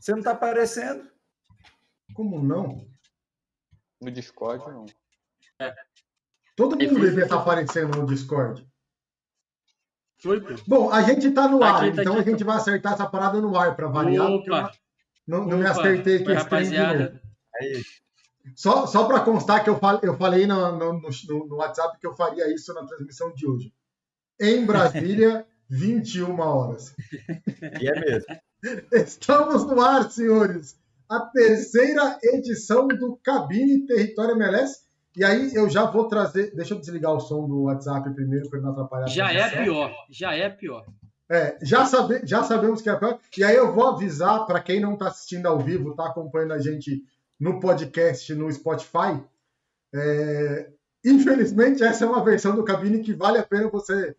Você não está aparecendo? Como não? No Discord, não. É. Todo mundo foi, devia estar tá aparecendo no Discord. Foi, pô. Bom, a gente está no ar, tá então aqui, a gente vai acertar essa parada no ar para variar. Opa. Não, não Opa. me acertei aqui. Rapaziada. É isso. Só, só para constar que eu, fal, eu falei no, no, no, no, WhatsApp que eu faria isso na transmissão de hoje. Em Brasília, 21 horas. E é mesmo. Estamos no ar, senhores. A terceira edição do Cabine Território MLS. E aí eu já vou trazer. Deixa eu desligar o som do WhatsApp primeiro para não atrapalhar. Já é pior. Já é pior. É, já, sabe, já sabemos que é pior. E aí eu vou avisar para quem não está assistindo ao vivo, está acompanhando a gente no podcast no Spotify. É, infelizmente, essa é uma versão do cabine que vale a pena você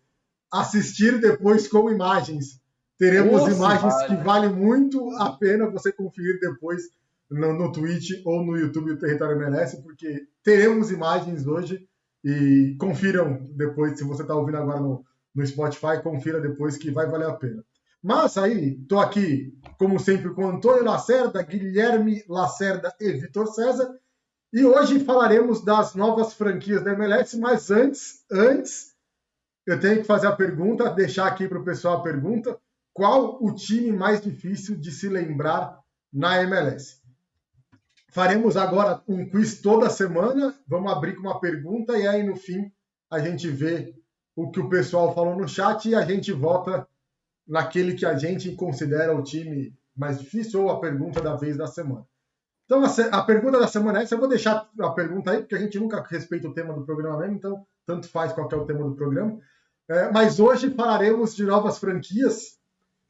assistir depois com imagens. Teremos Nossa, imagens vale. que vale muito a pena você conferir depois no, no Twitch ou no YouTube do Território MLS, porque teremos imagens hoje e confiram depois, se você está ouvindo agora no, no Spotify, confira depois que vai valer a pena. Mas aí, estou aqui, como sempre, com Antônio Lacerda, Guilherme Lacerda e Vitor César. E hoje falaremos das novas franquias da MLS, mas antes, antes, eu tenho que fazer a pergunta, deixar aqui para o pessoal a pergunta: qual o time mais difícil de se lembrar na MLS? Faremos agora um quiz toda semana. Vamos abrir com uma pergunta e aí no fim a gente vê o que o pessoal falou no chat e a gente volta naquele que a gente considera o time mais difícil ou a pergunta da vez da semana. Então, a, a pergunta da semana é essa. Eu vou deixar a pergunta aí, porque a gente nunca respeita o tema do programa mesmo, então tanto faz qual é o tema do programa. É, mas hoje falaremos de novas franquias.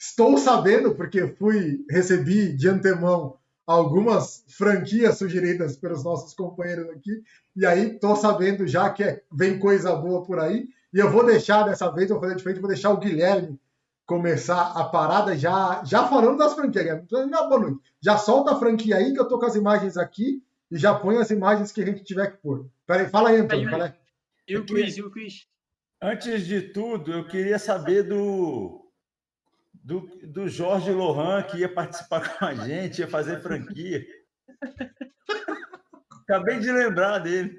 Estou sabendo, porque fui recebi de antemão algumas franquias sugeridas pelos nossos companheiros aqui, e aí estou sabendo já que é, vem coisa boa por aí. E eu vou deixar dessa vez, eu vou fazer diferente, vou deixar o Guilherme começar a parada já, já falando das franquias. Não, boa noite. Já solta a franquia aí que eu tô com as imagens aqui e já põe as imagens que a gente tiver que pôr. Peraí, fala aí, Antônio. Fala aí. E o quiz, e o quiz? Antes de tudo, eu queria saber do, do, do Jorge Lohan, que ia participar com a gente, ia fazer franquia. Acabei de lembrar dele.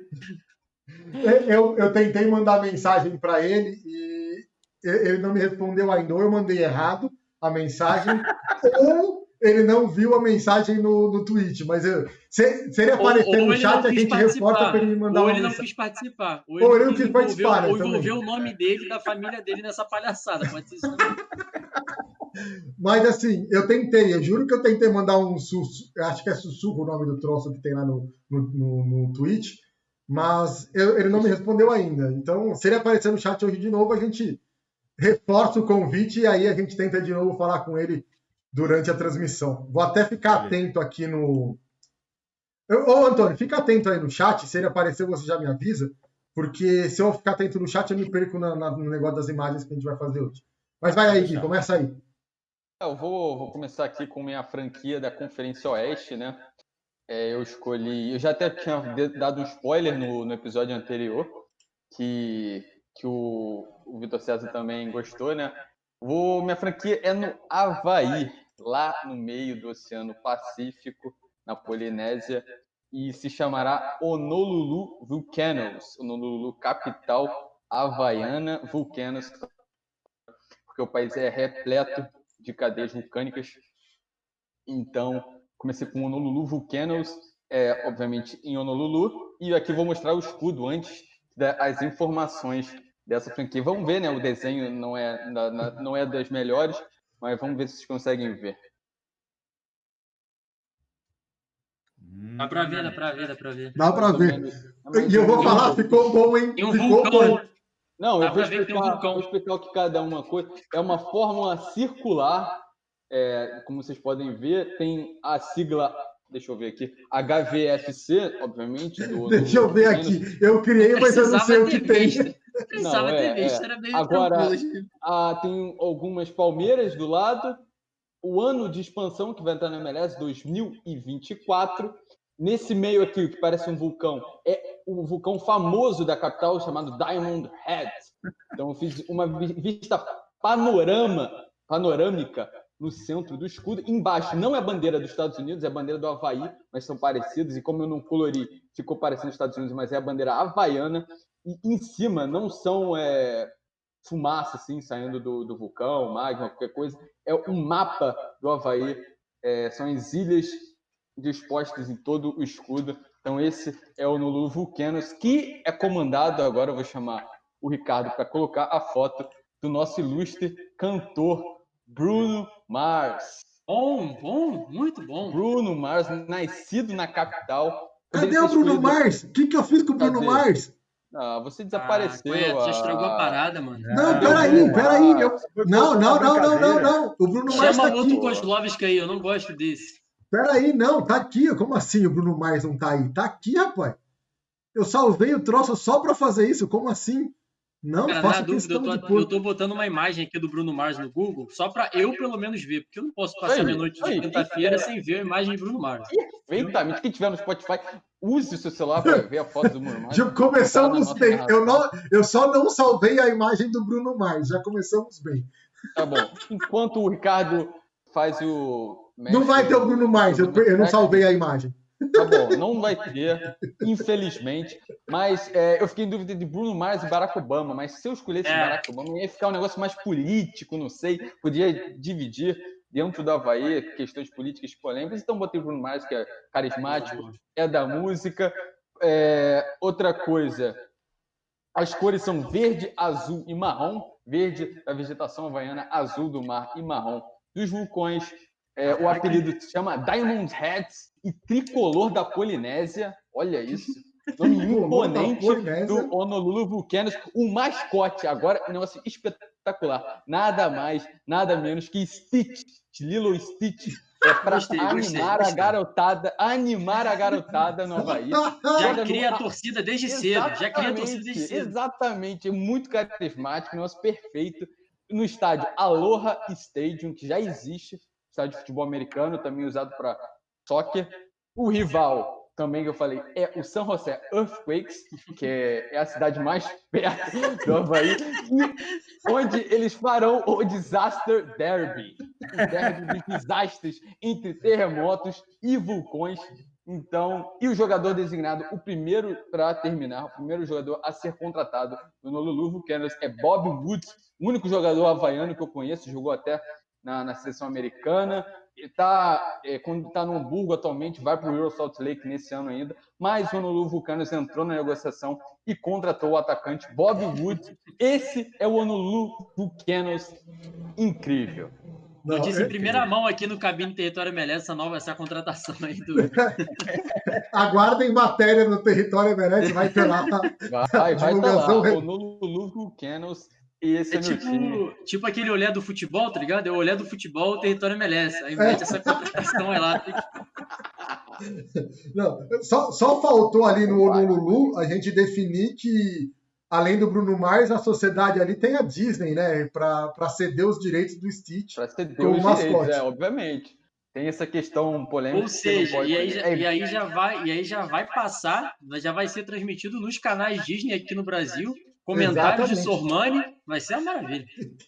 Eu, eu tentei mandar mensagem para ele e ele não me respondeu ainda, ou eu mandei errado a mensagem, ou ele não viu a mensagem no, no tweet. Mas eu, se, se ele aparecer ou, ou no chat, a gente reporta para ele mandar ou uma ele mensagem. não quis participar. Ou ele, ou ele não quis participar. Ou envolveu o nome dele da família dele nessa palhaçada. Pode ser isso também. Mas assim, eu tentei, eu juro que eu tentei mandar um sussurro, acho que é sussurro o nome do troço que tem lá no, no, no, no tweet, mas eu, ele não me respondeu ainda. Então, se ele aparecer no chat hoje de novo, a gente reforço o convite e aí a gente tenta de novo falar com ele durante a transmissão. Vou até ficar atento aqui no. Ô, Antônio, fica atento aí no chat. Se ele aparecer, você já me avisa. Porque se eu ficar atento no chat, eu me perco na, na, no negócio das imagens que a gente vai fazer hoje. Mas vai aí, Gui, começa aí. É, eu vou, vou começar aqui com minha franquia da Conferência Oeste, né? É, eu escolhi. Eu já até tinha dado um spoiler no, no episódio anterior, que, que o, o Vitor César também gostou, né? Vou, minha franquia é no Havaí, lá no meio do Oceano Pacífico, na Polinésia, e se chamará Honolulu Volcanoes, Honolulu capital havaiana Volcanoes, porque o país é repleto de cadeias vulcânicas. Então, comecei com Honolulu Volcanoes, é, obviamente em Honolulu, e aqui vou mostrar o escudo antes das informações dessa franquia. Vamos ver, né? O desenho não é, não é das melhores, mas vamos ver se vocês conseguem ver. Dá pra ver, dá pra ver, dá pra ver. Dá pra ver. E eu vou falar, ficou bom, hein? Tem um ficou vulcão. bom. Não, eu vou explicar, um vou explicar o que cada uma coisa. É uma fórmula circular, é, como vocês podem ver, tem a sigla deixa eu ver aqui, HVFC, obviamente. Do, deixa eu ver aqui. Eu criei, mas eu não sei o que tem. Precisava não, é, ter visto, é. era meio Agora, a, tem algumas palmeiras do lado. O ano de expansão que vai entrar na MLS 2024. Nesse meio aqui, que parece um vulcão, é o vulcão famoso da capital chamado Diamond Head. Então eu fiz uma vista panorama, panorâmica no centro do escudo. Embaixo não é a bandeira dos Estados Unidos, é a bandeira do Havaí, mas são parecidos. E como eu não colori, ficou parecendo os Estados Unidos, mas é a bandeira havaiana. E em cima não são é, fumaça assim saindo do, do vulcão, magma, qualquer coisa. É um mapa do Havaí. É, são as ilhas dispostas em todo o escudo. Então esse é o Nulu Vulcanos, que é comandado, agora eu vou chamar o Ricardo para colocar a foto do nosso ilustre cantor Bruno Mars. Bom, bom, muito bom. Bruno Mars, nascido na capital. Cadê o Bruno Mars? O que, que eu fiz com o Bruno Cadê? Mars? Ah, você desapareceu. Ah, Cunha, ah. já estragou a parada, mano. Não, Ah, peraí, Bruno peraí. Eu- Não, não, não, não, não, não. O Bruno Mars Chama tá outro aqui. Kozlovski aí, eu não gosto desse. Peraí, não, tá aqui. Como assim o Bruno Mars não tá aí? Tá aqui, rapaz. Eu salvei o troço só pra fazer isso. Como assim? Não, Cara, faço dúvida, eu de tô, pôr. eu tô botando uma imagem aqui do Bruno Mars no Google, só pra eu pelo menos ver, porque eu não posso passar Aí, minha noite aí, de quinta-feira sem ver a imagem de Bruno Mars. Perfeitamente. Quem tiver no Spotify, use o seu celular para ver a foto do Bruno Mars. Já começamos Tá bem. Eu, não, eu só não salvei a imagem do Bruno Mars. Já começamos bem. Tá bom. Enquanto o Ricardo faz o. Não vai ter o Bruno Mars. Eu, eu não salvei a imagem. Tá bom, não vai ter, infelizmente. Mas é, eu fiquei em dúvida de Bruno Mars e Barack Obama. Mas se eu escolhesse É. Barack Obama, ia ficar um negócio mais político, não sei. Podia dividir dentro do Havaí questões políticas polêmicas. Então botei o Bruno Mars, que é carismático, é da música. É, outra coisa, as cores são verde, azul e marrom. Verde da vegetação havaiana, azul do mar e marrom dos vulcões. É, o apelido se chama Diamond Heads e Tricolor da Polinésia. Olha isso. Nome imponente do Honolulu Volcanoes. O mascote, agora, um negócio espetacular. Nada mais, nada menos que Stitch, Lilo Stitch. É para Gostei, gostei, animar a gostei. garotada, animar a garotada no Havaí. Já cria no- a torcida desde cedo, já cria a torcida desde cedo. Exatamente, é muito carismático, negócio perfeito. No estádio Aloha Stadium, que já existe, estádio de futebol americano, também usado para soccer. O rival, também que eu falei, é o San José Earthquakes, que é, é a cidade mais perto do Havaí, onde eles farão o Disaster Derby, o derby de desastres entre terremotos e vulcões. Então, e o jogador designado, o primeiro para terminar, o primeiro jogador a ser contratado no Honolulu Vulcanoes é Bob Woods, o único jogador havaiano que eu conheço, jogou até na, na seleção americana. Ele tá, é, quando está no Hamburgo atualmente, vai para o Euro Salt Lake nesse ano ainda. Mas o Honolulu Vulcanoes entrou na negociação e contratou o atacante Bob Woods. Esse é o Honolulu Vulcanoes incrível. Não, Notícia é- em primeira mão aqui no Cabine Território MLS, essa nova, essa contratação aí do. Aguardem matéria no território Emerete, vai ter lá. Vai, vai estar lá. Re- Honolulu Vulcanoes e esse é, É meu time. tipo, tipo aquele olhar do futebol, tá ligado? É o olhar do futebol, território MLS. Aí mete essa contratação aí lá. tem que- Não, só, só faltou ali no Honolulu a gente definir que, além do Bruno Mars, a sociedade ali tem a Disney, né? Para ceder os direitos do Stitch. Para ceder os mascote. direitos, é, obviamente. Tem essa questão polêmica. Ou seja, e aí, já, é, e aí já vai, e aí já vai passar, já vai ser transmitido nos canais Disney aqui no Brasil. Comentários de. Sormani, vai ser uma maravilha.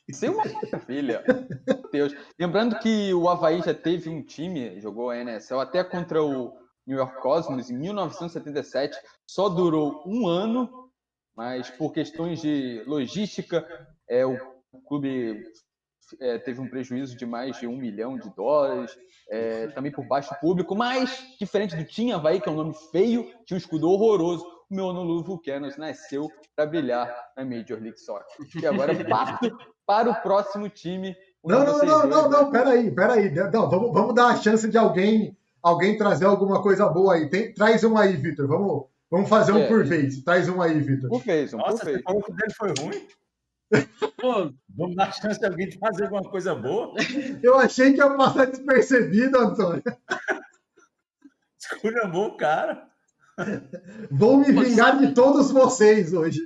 Isso é uma maravilha. Meu Deus. Lembrando que o Havaí já teve um time, jogou a NSL até contra o New York Cosmos em 1977. Só durou um ano, mas por questões de logística, é, o clube é, teve um prejuízo de mais de um milhão de dólares, é, também por baixo público, mas diferente do Team Havaí, que é um nome feio, tinha um escudo horroroso, o meu Honolulu Vulcanos nasceu para brilhar na Major League Soccer. E agora eu parto para o próximo time. Não, não, não, não, né? não, peraí, peraí. Não, vamos, vamos dar a chance de alguém, alguém trazer alguma coisa boa aí. Tem, traz um aí, Vitor. Vamos, vamos fazer um É, por vez. Traz um aí, Vitor. Por vez, um por Nossa, você vez. falou que dele foi ruim? Pô, Vamos dar chance de alguém fazer alguma coisa boa? Eu achei que ia passar despercebido, Antônio. Esculhambou o cara. Vou me vingar de todos vocês hoje.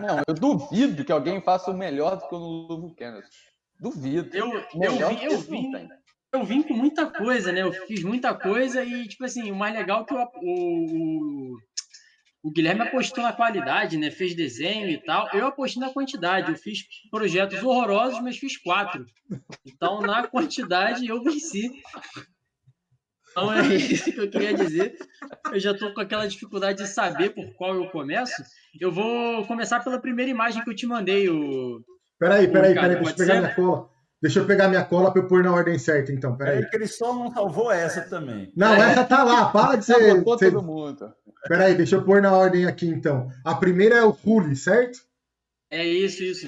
Não, eu duvido que alguém faça o melhor do que o Honolulu Vulcanos. Duvido. eu, eu, que eu, vim, eu vim com muita coisa, né? Eu fiz muita coisa e, tipo assim, o mais legal é que o, o, O Guilherme apostou na qualidade, né? Fez desenho e tal. Eu apostei na quantidade. Eu fiz projetos horrorosos, mas fiz quatro. Então, na quantidade, eu venci. Então, é isso que eu queria dizer. Eu já estou com aquela dificuldade de saber por qual eu começo. Eu vou começar pela primeira imagem que eu te mandei. O... Peraí, peraí, peraí. Deixa eu pegar ser? minha cola. Deixa eu pegar minha cola para eu pôr na ordem certa, então. Peraí. É que ele só não salvou essa também. Não, é. essa tá lá. Para de ser. ser... todo mundo. Peraí, deixa eu pôr na ordem aqui então. A primeira é o Fully, certo? É isso, isso.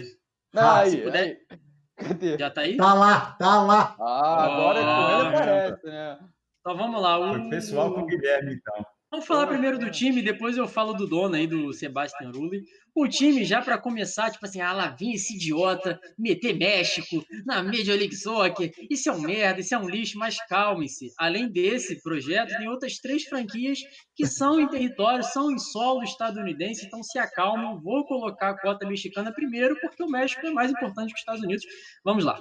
Ah, aí, puder... aí. Cadê? Já tá aí? Tá lá, tá lá. Ah, agora oh, com ele aparece, né? Então vamos lá. O... Foi pessoal com o Guilherme, então. Vamos falar primeiro do time, depois eu falo do dono aí, do Sebastian Rulli. O time, já para começar, tipo assim, ah, lá vem esse idiota meter México na Major League Soccer. Isso é um merda, isso é um lixo, mas calme-se. Além desse projeto, tem outras três franquias que são em território, são em solo estadunidense, então se acalmem. Vou colocar a cota mexicana primeiro, porque o México é mais importante que os Estados Unidos. Vamos lá.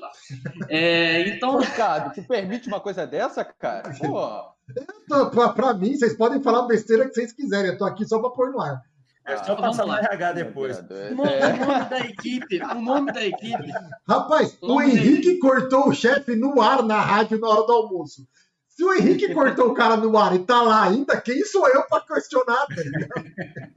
É, então. Ricardo, tu permite uma coisa dessa, cara? Pô. Para mim, vocês podem falar besteira que vocês quiserem. Eu tô aqui só para pôr no ar. É só passar no RH depois. O nome, é. o nome, da equipe, o nome da equipe. Rapaz, o, o Henrique cortou o chefe no ar na rádio na hora do almoço. Se o Henrique cortou o cara no ar e tá lá ainda, quem sou eu para questionar? Tá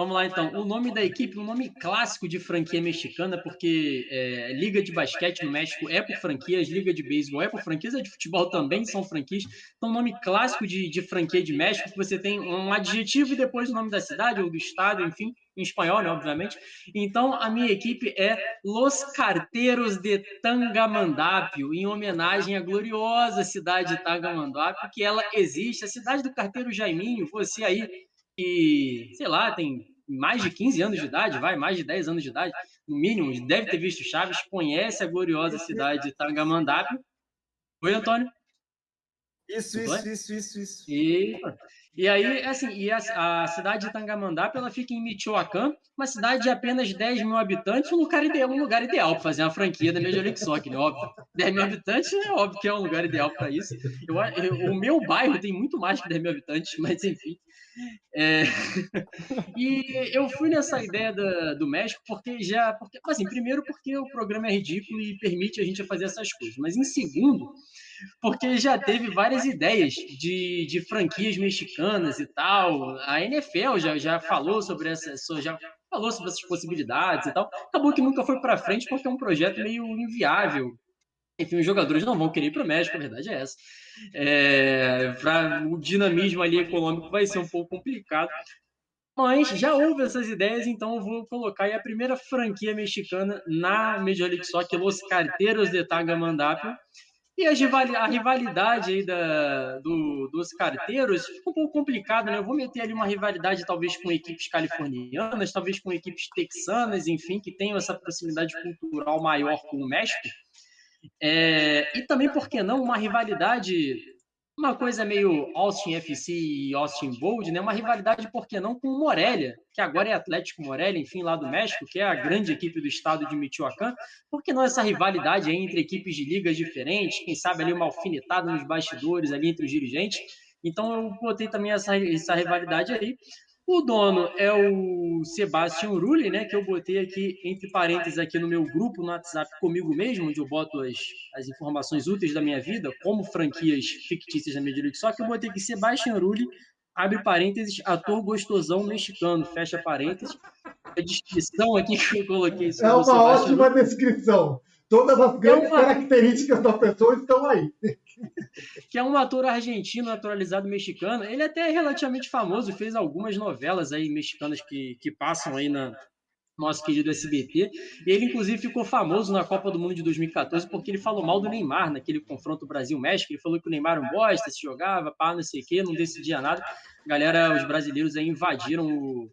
Vamos lá, então. O nome da equipe, um nome clássico de franquia mexicana, porque é, Liga de Basquete no México é por franquias, Liga de Beisebol é por franquias, a de futebol também são franquias. Então, nome clássico de, de franquia de México, que você tem um adjetivo e depois o nome da cidade ou do estado, enfim, em espanhol, né, obviamente. Então, a minha equipe é Los Carteiros de Tangamandapio, em homenagem à gloriosa cidade de Tangamandapio, que ela existe, a cidade do carteiro Jaiminho, você aí sei lá, tem mais de 15 anos de idade, vai, mais de 10 anos de idade, no mínimo, deve ter visto Chaves, conhece a gloriosa cidade de Tangamandapio. Oi, Antônio? Isso, isso, isso, isso, isso. E, e aí, assim, e a, a cidade de Tangamandapio, ela fica em Michoacán, uma cidade de apenas 10 mil habitantes, um lugar ideal, um lugar ideal para fazer uma franquia da Major League Soccer, né? óbvio. 10 mil habitantes, é óbvio que é um lugar ideal para isso. Eu, eu, o meu bairro tem muito mais que 10 mil habitantes, mas enfim. É... e eu fui nessa ideia da, do México porque já. Porque, assim, primeiro porque o programa é ridículo e permite a gente fazer essas coisas. Mas em segundo, porque já teve várias ideias de, de franquias mexicanas e tal. A NFL já, já falou sobre essas. Já falou sobre essas possibilidades e tal. Acabou que nunca foi para frente porque é um projeto meio inviável enfim, os jogadores não vão querer ir para o México, a verdade é essa. É, para o dinamismo ali econômico vai ser um pouco complicado. Mas já houve essas ideias, então eu vou colocar aí a primeira franquia mexicana na Major League Soccer, Los Carteiros de Tangamandapio. E a, rivalidade aí da, do, dos carteiros fica um pouco complicada, né? Eu vou meter ali uma rivalidade talvez com equipes californianas, talvez com equipes texanas, enfim, que tenham essa proximidade cultural maior com o México. É, e também, por que não, uma rivalidade, uma coisa meio Austin FC e Austin Bold, né? Uma rivalidade, por que não, com o Morelia, que agora é Atlético Morelia, enfim, lá do México, que é a grande equipe do estado de Michoacán. Por que não essa rivalidade entre equipes de ligas diferentes? Quem sabe ali uma alfinetada nos bastidores ali entre os dirigentes. Então eu botei também essa, essa rivalidade aí. O dono é o Sebastian Rulli, né? Que eu botei aqui entre parênteses aqui no meu grupo no WhatsApp comigo mesmo, onde eu boto as, as informações úteis da minha vida, como franquias fictícias da Major League Soccer. Eu botei aqui Sebastian Rulli, abre parênteses, ator gostosão mexicano, fecha parênteses. A descrição aqui que eu coloquei É uma ótima descrição. Todas as grandes é uma... características da pessoa estão aí que é um ator argentino naturalizado mexicano. Ele até é relativamente famoso, fez algumas novelas aí mexicanas que, que passam aí na nosso querido SBT. Ele, inclusive, ficou famoso na Copa do Mundo de 2014 porque ele falou mal do Neymar naquele confronto Brasil-México. Ele falou que o Neymar não gosta, se jogava, pá, não sei o quê, não decidia nada. Galera, os brasileiros aí invadiram o,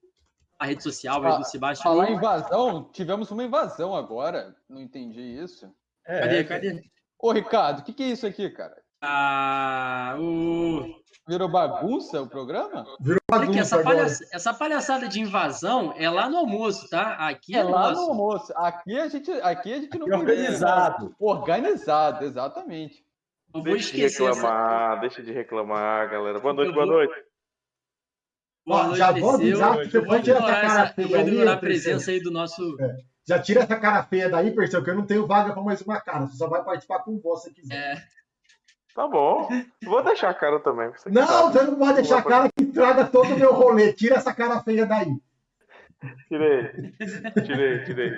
a rede social aí do Sebastião. Falar invasão, tivemos uma invasão agora. Não entendi isso. É, cadê, cadê? Ô, Ricardo, o que, que é isso aqui, cara? Ah, o... Virou bagunça o programa? Virou bagunça. Essa, palhaça, essa, palhaçada de invasão é lá no almoço, tá? Aqui é, é lá nosso. no almoço. Aqui a gente, aqui a gente não. É organizado. Organizado, exatamente. Eu vou deixa esquecer. De reclamar, essa... Deixa de reclamar, galera. Boa noite, eu boa vou... noite. Ó, já vou avisar que você pode tirar essa cara feia aí. a presença aí do nosso. É. Já tira essa cara feia daí, Perseu, que eu não tenho vaga pra mais uma cara. Você só vai participar com você quiser. É, Tá bom. Vou deixar a cara também. você Não, sabe. você não pode deixar a cara que traga todo o meu rolê. Tira essa cara feia daí. Tirei. Tirei, tirei.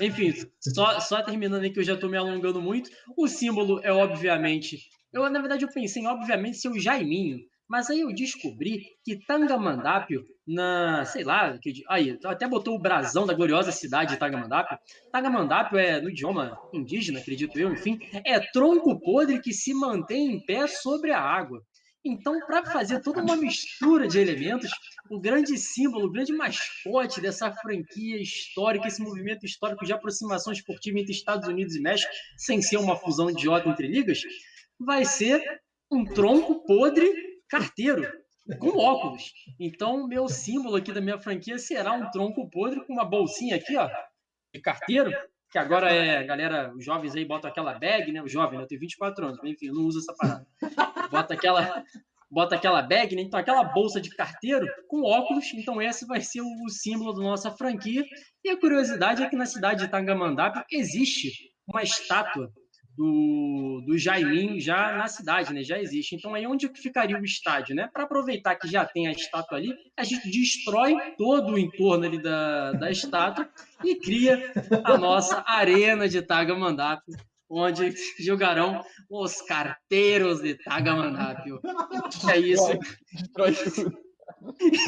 Enfim, só, só terminando aí que eu já tô me alongando muito. O símbolo é obviamente. Eu, na verdade, eu pensei em obviamente ser o Jaiminho. Mas aí eu descobri que Tangamandápio, na. sei lá, que, aí, até botou o brasão da gloriosa cidade de Tangamandápio. Tangamandápio é, no idioma indígena, acredito eu, enfim, é tronco podre que se mantém em pé sobre a água. Então, para fazer toda uma mistura de elementos, o grande símbolo, o grande mascote dessa franquia histórica, esse movimento histórico de aproximação esportiva entre Estados Unidos e México, sem ser uma fusão idiota entre ligas, vai ser um tronco podre carteiro, com óculos. Então, meu símbolo aqui da minha franquia será um tronco podre com uma bolsinha aqui, ó, de carteiro, que agora é, galera, os jovens aí botam aquela bag, né? O jovem, né? Eu tenho 24 anos, enfim, não uso essa parada. Bota aquela, bota aquela bag, né? Então, aquela bolsa de carteiro com óculos. Então, esse vai ser o símbolo da nossa franquia. E a curiosidade é que na cidade de Tangamandápio existe uma estátua do, do Jaimin já na cidade, né? Já existe. Então, aí onde que ficaria o estádio, né? Para aproveitar que já tem a estátua ali, a gente destrói todo o entorno ali da, da estátua e cria a nossa arena de Tagamandápio, onde jogarão os carteiros de Tagamandápio. É isso. Destrói tudo.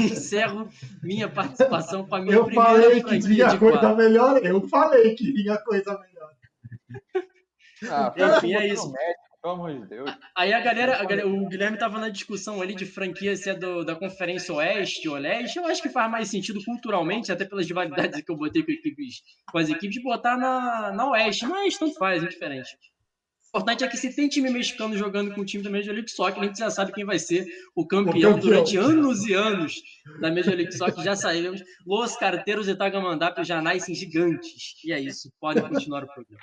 Encerro minha participação com a minha Eu primeira falei que vinha coisa melhor. Eu falei que vinha coisa melhor. Ah, Enfim, é isso. México, Pelo amor de Deus. Aí a galera, a galera- o Guilherme tava na discussão ali de franquia se é do- da Conferência Oeste ou Leste. Eu acho que faz mais sentido culturalmente, até pelas rivalidades que eu botei com, equipes, com as equipes, botar na, na Oeste. Mas tanto faz, é diferente. O importante é que se tem time mexicano jogando com o time da Major League Soccer, a gente já sabe quem vai ser o campeão, O campeão. durante anos e anos da Major League Soccer. Já saímos. Los carteiros de Tagamandápio já nascem gigantes. E é isso. Podem continuar o programa.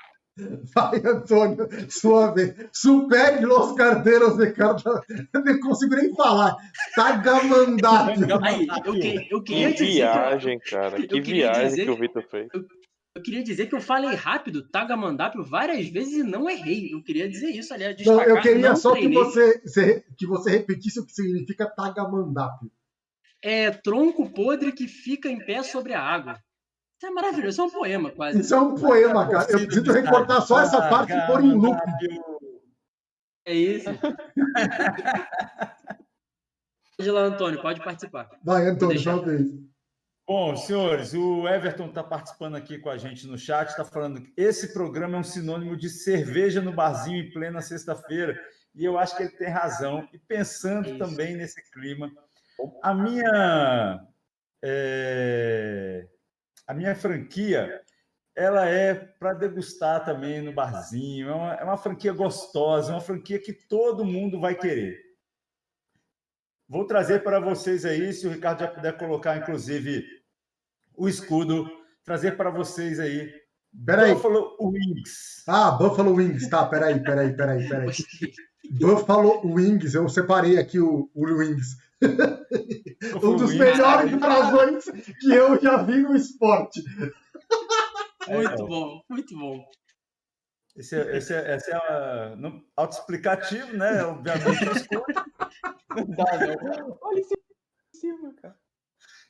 Vai, Antônio, sua vez. Supere los carteiros de carta. Eu não consigo nem falar. Tagamandápio. Aí, eu, que- eu Que queria dizer. que eu- viagem, cara. eu Que viagem dizer- que o Vitor fez. Eu queria dizer que eu falei rápido Tagamandápio várias vezes e não errei. Eu queria dizer isso, aliás, Não, destacar. eu queria não só que treinei. você- que você repetisse o que significa Tagamandápio. É tronco podre que fica em pé sobre a água. Isso é maravilhoso, isso é um poema quase. Isso é um poema, cara. Eu preciso recortar só essa parte e pôr em loop. É isso. Pode lá, Antônio, pode participar. Vai, Antônio, sua vez. Bom, senhores, o Everton está participando aqui com a gente no chat, está falando que esse programa é um sinônimo de cerveja no barzinho em plena sexta-feira, e eu acho que ele tem razão. E pensando Isso. também nesse clima, a minha é, a minha franquia ela é para degustar também no barzinho. É uma, é uma franquia gostosa, uma franquia que todo mundo vai querer. Vou trazer para vocês aí, se o Ricardo já puder colocar, inclusive, o escudo, trazer para vocês aí. Peraí. Buffalo Wings. Ah, Buffalo Wings. Tá, peraí, peraí, peraí, peraí. Buffalo Wings. Eu separei aqui o, o Wings. Um dos melhores brasões que eu já vi no esporte. Muito bom, muito bom. Esse é, esse é, esse é a- não- autoexplicativo, né? Obviamente. Não dá, não. Olha isso em cima, cara.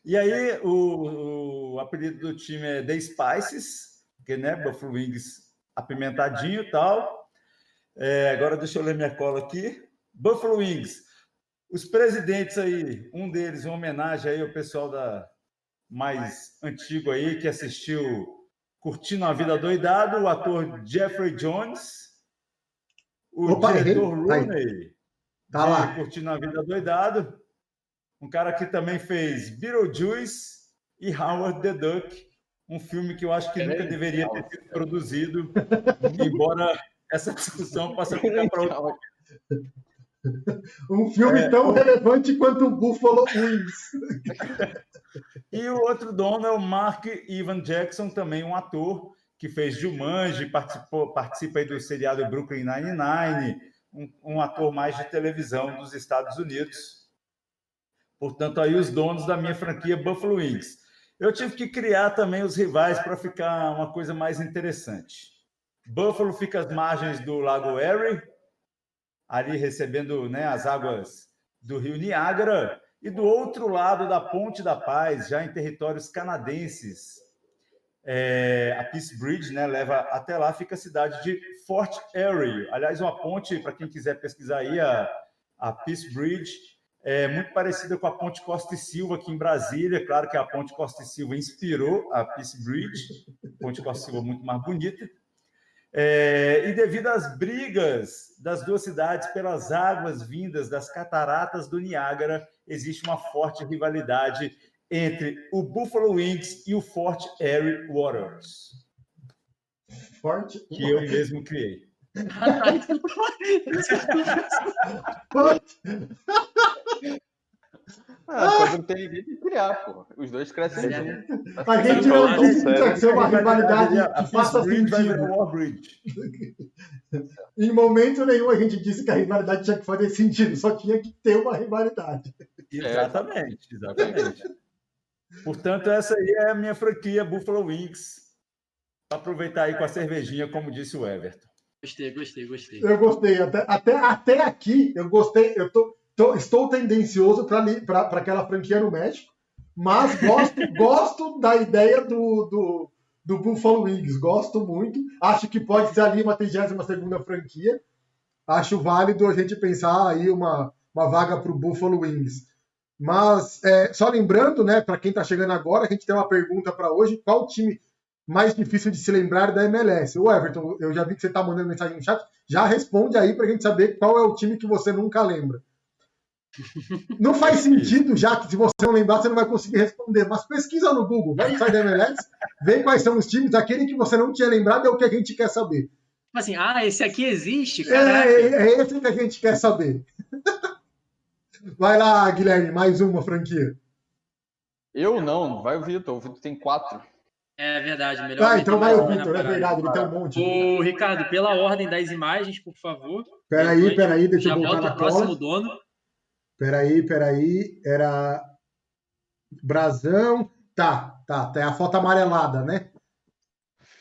E aí, o, o apelido do time é The Spices, porque, né, Buffalo Wings apimentadinho e tal. É, agora deixa eu ler minha cola aqui. Buffalo Wings. Os presidentes aí, um deles, uma homenagem aí ao pessoal da mais antigo aí, que assistiu Curtindo a Vida Doidado, o ator Jeffrey Jones, o Opa, diretor. Rooney, Tá lá. Curtindo a Vida Doidado. Um cara que também fez Beetlejuice e Howard the Duck, um filme que eu acho que É, nunca deveria ter sido produzido, embora essa discussão possa ficar para outro. Um filme É, tão o- relevante quanto o Buffalo Wings. E o outro dono é o Mark Ivan Jackson, também um ator que fez Jumanji, participou, participa aí do seriado Brooklyn Nine-Nine, um, um ator mais de televisão dos Estados Unidos. Portanto, aí os donos da minha franquia Buffalo Wings. Eu tive que criar também os rivais para ficar uma coisa mais interessante. Buffalo fica às margens do Lago Erie, ali recebendo né, as águas do rio Niágara, e do outro lado da Ponte da Paz, já em territórios canadenses, é, a Peace Bridge né, leva até lá, fica a cidade de Fort Erie. Aliás, uma ponte, para quem quiser pesquisar aí, a, a Peace Bridge é muito parecida com a Ponte Costa e Silva aqui em Brasília. Claro que a Ponte Costa e Silva inspirou a Peace Bridge, Ponte Costa e Silva muito mais bonita. É, e devido às brigas das duas cidades pelas águas vindas das cataratas do Niágara, existe uma forte rivalidade entre o Buffalo Wings e o Fort Erie Waters. Forte. Que eu mesmo criei. Ah, quando não tem ninguém que criar, pô. Os dois crescem juntos. A gente não disse que tinha que ser uma rivalidade que faça sentido. Em momento nenhum a gente disse que a rivalidade tinha que fazer sentido, só tinha que ter uma rivalidade. Exatamente, exatamente. Portanto, essa aí é a minha franquia Buffalo Wings. Aproveitar aí com a cervejinha, como disse o Everton. Gostei, gostei, gostei. Eu gostei. Até, até, até aqui, eu gostei. Eu tô, tô- estou tendencioso para aquela franquia no México, mas gosto, gosto da ideia do, do, do Buffalo Wings. Gosto muito. Acho que pode ser ali uma 32 franquia. Acho válido a gente pensar aí uma, uma vaga para o Buffalo Wings. Mas, é, só lembrando, né, para quem está chegando agora, a gente tem uma pergunta para hoje: qual o time mais difícil de se lembrar da MLS? O Everton, eu já vi que você está mandando mensagem no chat, já responde aí para a gente saber qual é o time que você nunca lembra. Não faz sentido, já que se você não lembrar, você não vai conseguir responder. Mas pesquisa no Google, vai no site da MLS, vê quais são os times, aquele que você não tinha lembrado é o que a gente quer saber. Tipo assim, ah, esse aqui existe? É, Caraca. é, é esse que a gente quer saber. Vai lá, Guilherme, mais uma franquia. Eu não, vai o Vitor. O Vitor tem quatro. É verdade, melhor. Ah, então vai o Vitor, é verdade, ele tem um monte. Ô, Ricardo, pela ordem das imagens, por favor. Peraí, peraí, deixa eu voltar na o próximo cola. dono. Peraí, peraí. Era. Brasão. Tá, tá. Tem a foto amarelada, né?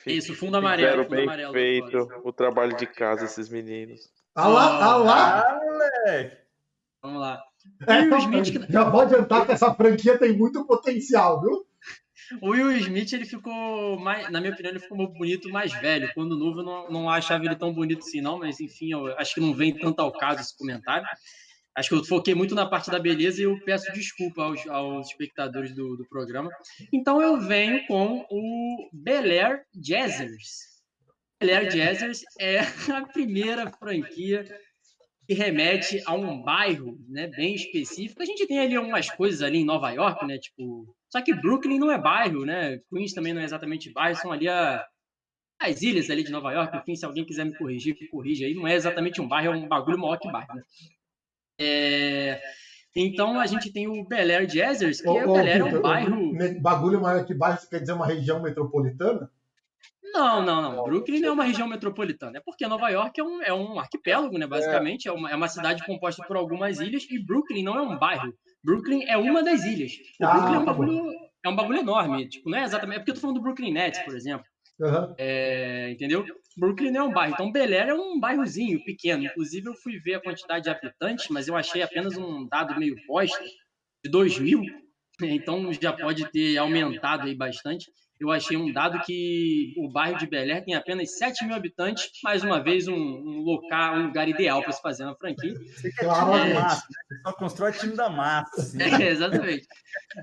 Isso, fundo amarelo. Fizeram Fundo bem amarelo. feito o trabalho de casa, esses meninos. Ah lá, ah lá. Ah, moleque! Vamos lá. É, Will Smith, já pode adiantar que essa franquia tem muito potencial, viu? O Will Smith, ele ficou mais, na minha opinião, ele ficou bonito mais velho. Quando novo, eu não, não achava ele tão bonito assim, não, mas enfim, eu acho que não vem tanto ao caso esse comentário. Acho que eu foquei muito na parte da beleza e eu peço desculpa aos, aos espectadores do, do programa. Então eu venho com o Bel Air Jazzers. Bel Air Jazzers é a primeira franquia que remete a um bairro né, bem específico. A gente tem ali algumas coisas ali em Nova York, né? Tipo, só que Brooklyn não é bairro, né? Queens também não é exatamente bairro, são ali a, as ilhas ali de Nova York. Enfim, se alguém quiser me corrigir, corrija aí. Não é exatamente um bairro, é um bagulho maior que bairro, né? É, Então a gente tem o Bel Air Jazzers, que Ô, é, Bel Air é um bairro. Bagulho maior que baixo, quer dizer uma região metropolitana? Não, não, não. Brooklyn não é uma região metropolitana. É porque Nova York é um, é um arquipélago, né? Basicamente, é uma, é uma cidade composta por algumas ilhas e Brooklyn não é um bairro. Brooklyn é uma das ilhas. O Ah, Brooklyn é um tá bagulho, é um bagulho enorme. Tipo, não é exatamente. É porque eu tô falando do Brooklyn Nets, por exemplo. Aham. É, entendeu? Brooklyn é um bairro. Então, Bel Air é um bairrozinho pequeno. Inclusive, eu fui ver a quantidade de habitantes, mas eu achei apenas um dado meio bosta de 2 mil. Então, já pode ter aumentado aí bastante. Eu achei um dado que o bairro de Bel Air tem apenas 7 mil habitantes. Mais uma vez, um, um local, um lugar ideal para se fazer uma franquia. Você quer time Claramente. da massa, né? Você só constrói time da massa. assim. É, exatamente.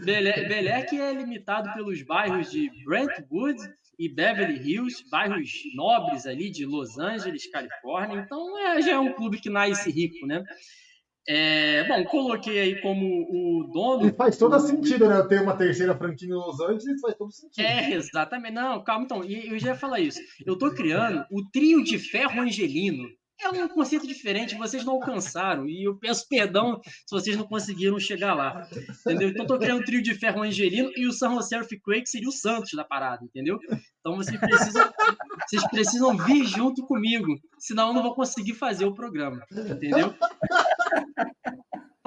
Bel Air, Bel Air que é limitado pelos bairros de Brentwood e Beverly Hills, bairros nobres ali de Los Angeles, Califórnia. Então é, já é um clube que nasce rico, né? É, bom, coloquei aí como o dono. E faz todo o- sentido, né? Eu ter uma terceira franquia em Los Angeles, faz todo sentido. É, exatamente. Não, calma, então. e Eu já ia falar isso. Eu tô criando o trio de ferro angelino. É um conceito diferente, vocês não alcançaram. E eu peço perdão se vocês não conseguiram chegar lá. Entendeu? Então, tô criando o trio de ferro angelino e o San Jose Earthquake seria o Santos da parada, entendeu? Então, vocês precisam, vocês precisam vir junto comigo, senão eu não vou conseguir fazer o programa, entendeu?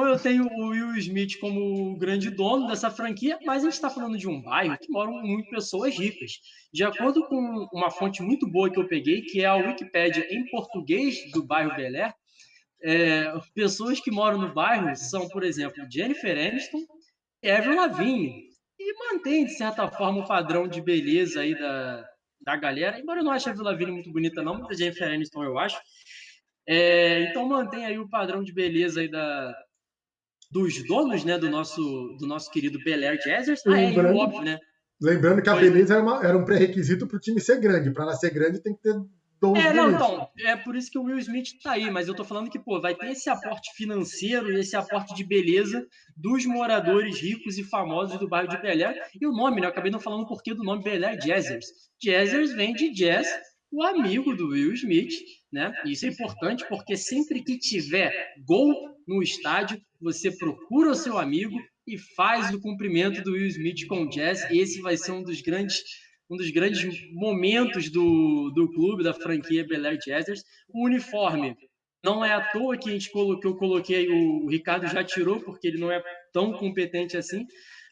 Eu tenho o Will Smith como grande dono dessa franquia, mas a gente está falando de um bairro que moram muitas pessoas ricas. De acordo com uma fonte muito boa que eu peguei, que é a Wikipédia em português do bairro Bel Air, é, pessoas que moram no bairro são, por exemplo, Jennifer Aniston e Avril Lavigne. E mantém, de certa forma, o padrão de beleza aí da, da galera. Embora eu não ache a Avril Lavigne muito bonita, não, mas a Jennifer Aniston eu acho. É, então mantém aí o padrão de beleza aí da, dos donos, né, do nosso, do nosso querido Bel Air Jazzers. Ah, é, Lembrando- óbvio, né? Lembrando que a Foi. beleza era, uma- era um pré-requisito para o time ser grande. Para ela ser grande, tem que ter dons É, não, então, é por isso que o Will Smith tá aí, mas eu tô falando que, pô, vai ter esse aporte financeiro e esse aporte de beleza dos moradores ricos e famosos do bairro de Bel Air. E o nome, né? Eu acabei não falando o porquê do nome Bel Air Jazzers. Jazzers vem de jazz, o amigo do Will Smith, né? Isso é importante porque sempre que tiver gol no estádio, você procura o seu amigo e faz o cumprimento do Will Smith com o jazz. Esse vai ser um dos grandes um dos grandes momentos do, do clube, da franquia Bel Air Jazzers. O uniforme não é à toa que a gente colocou, eu coloquei, o Ricardo já tirou, porque ele não é tão competente assim,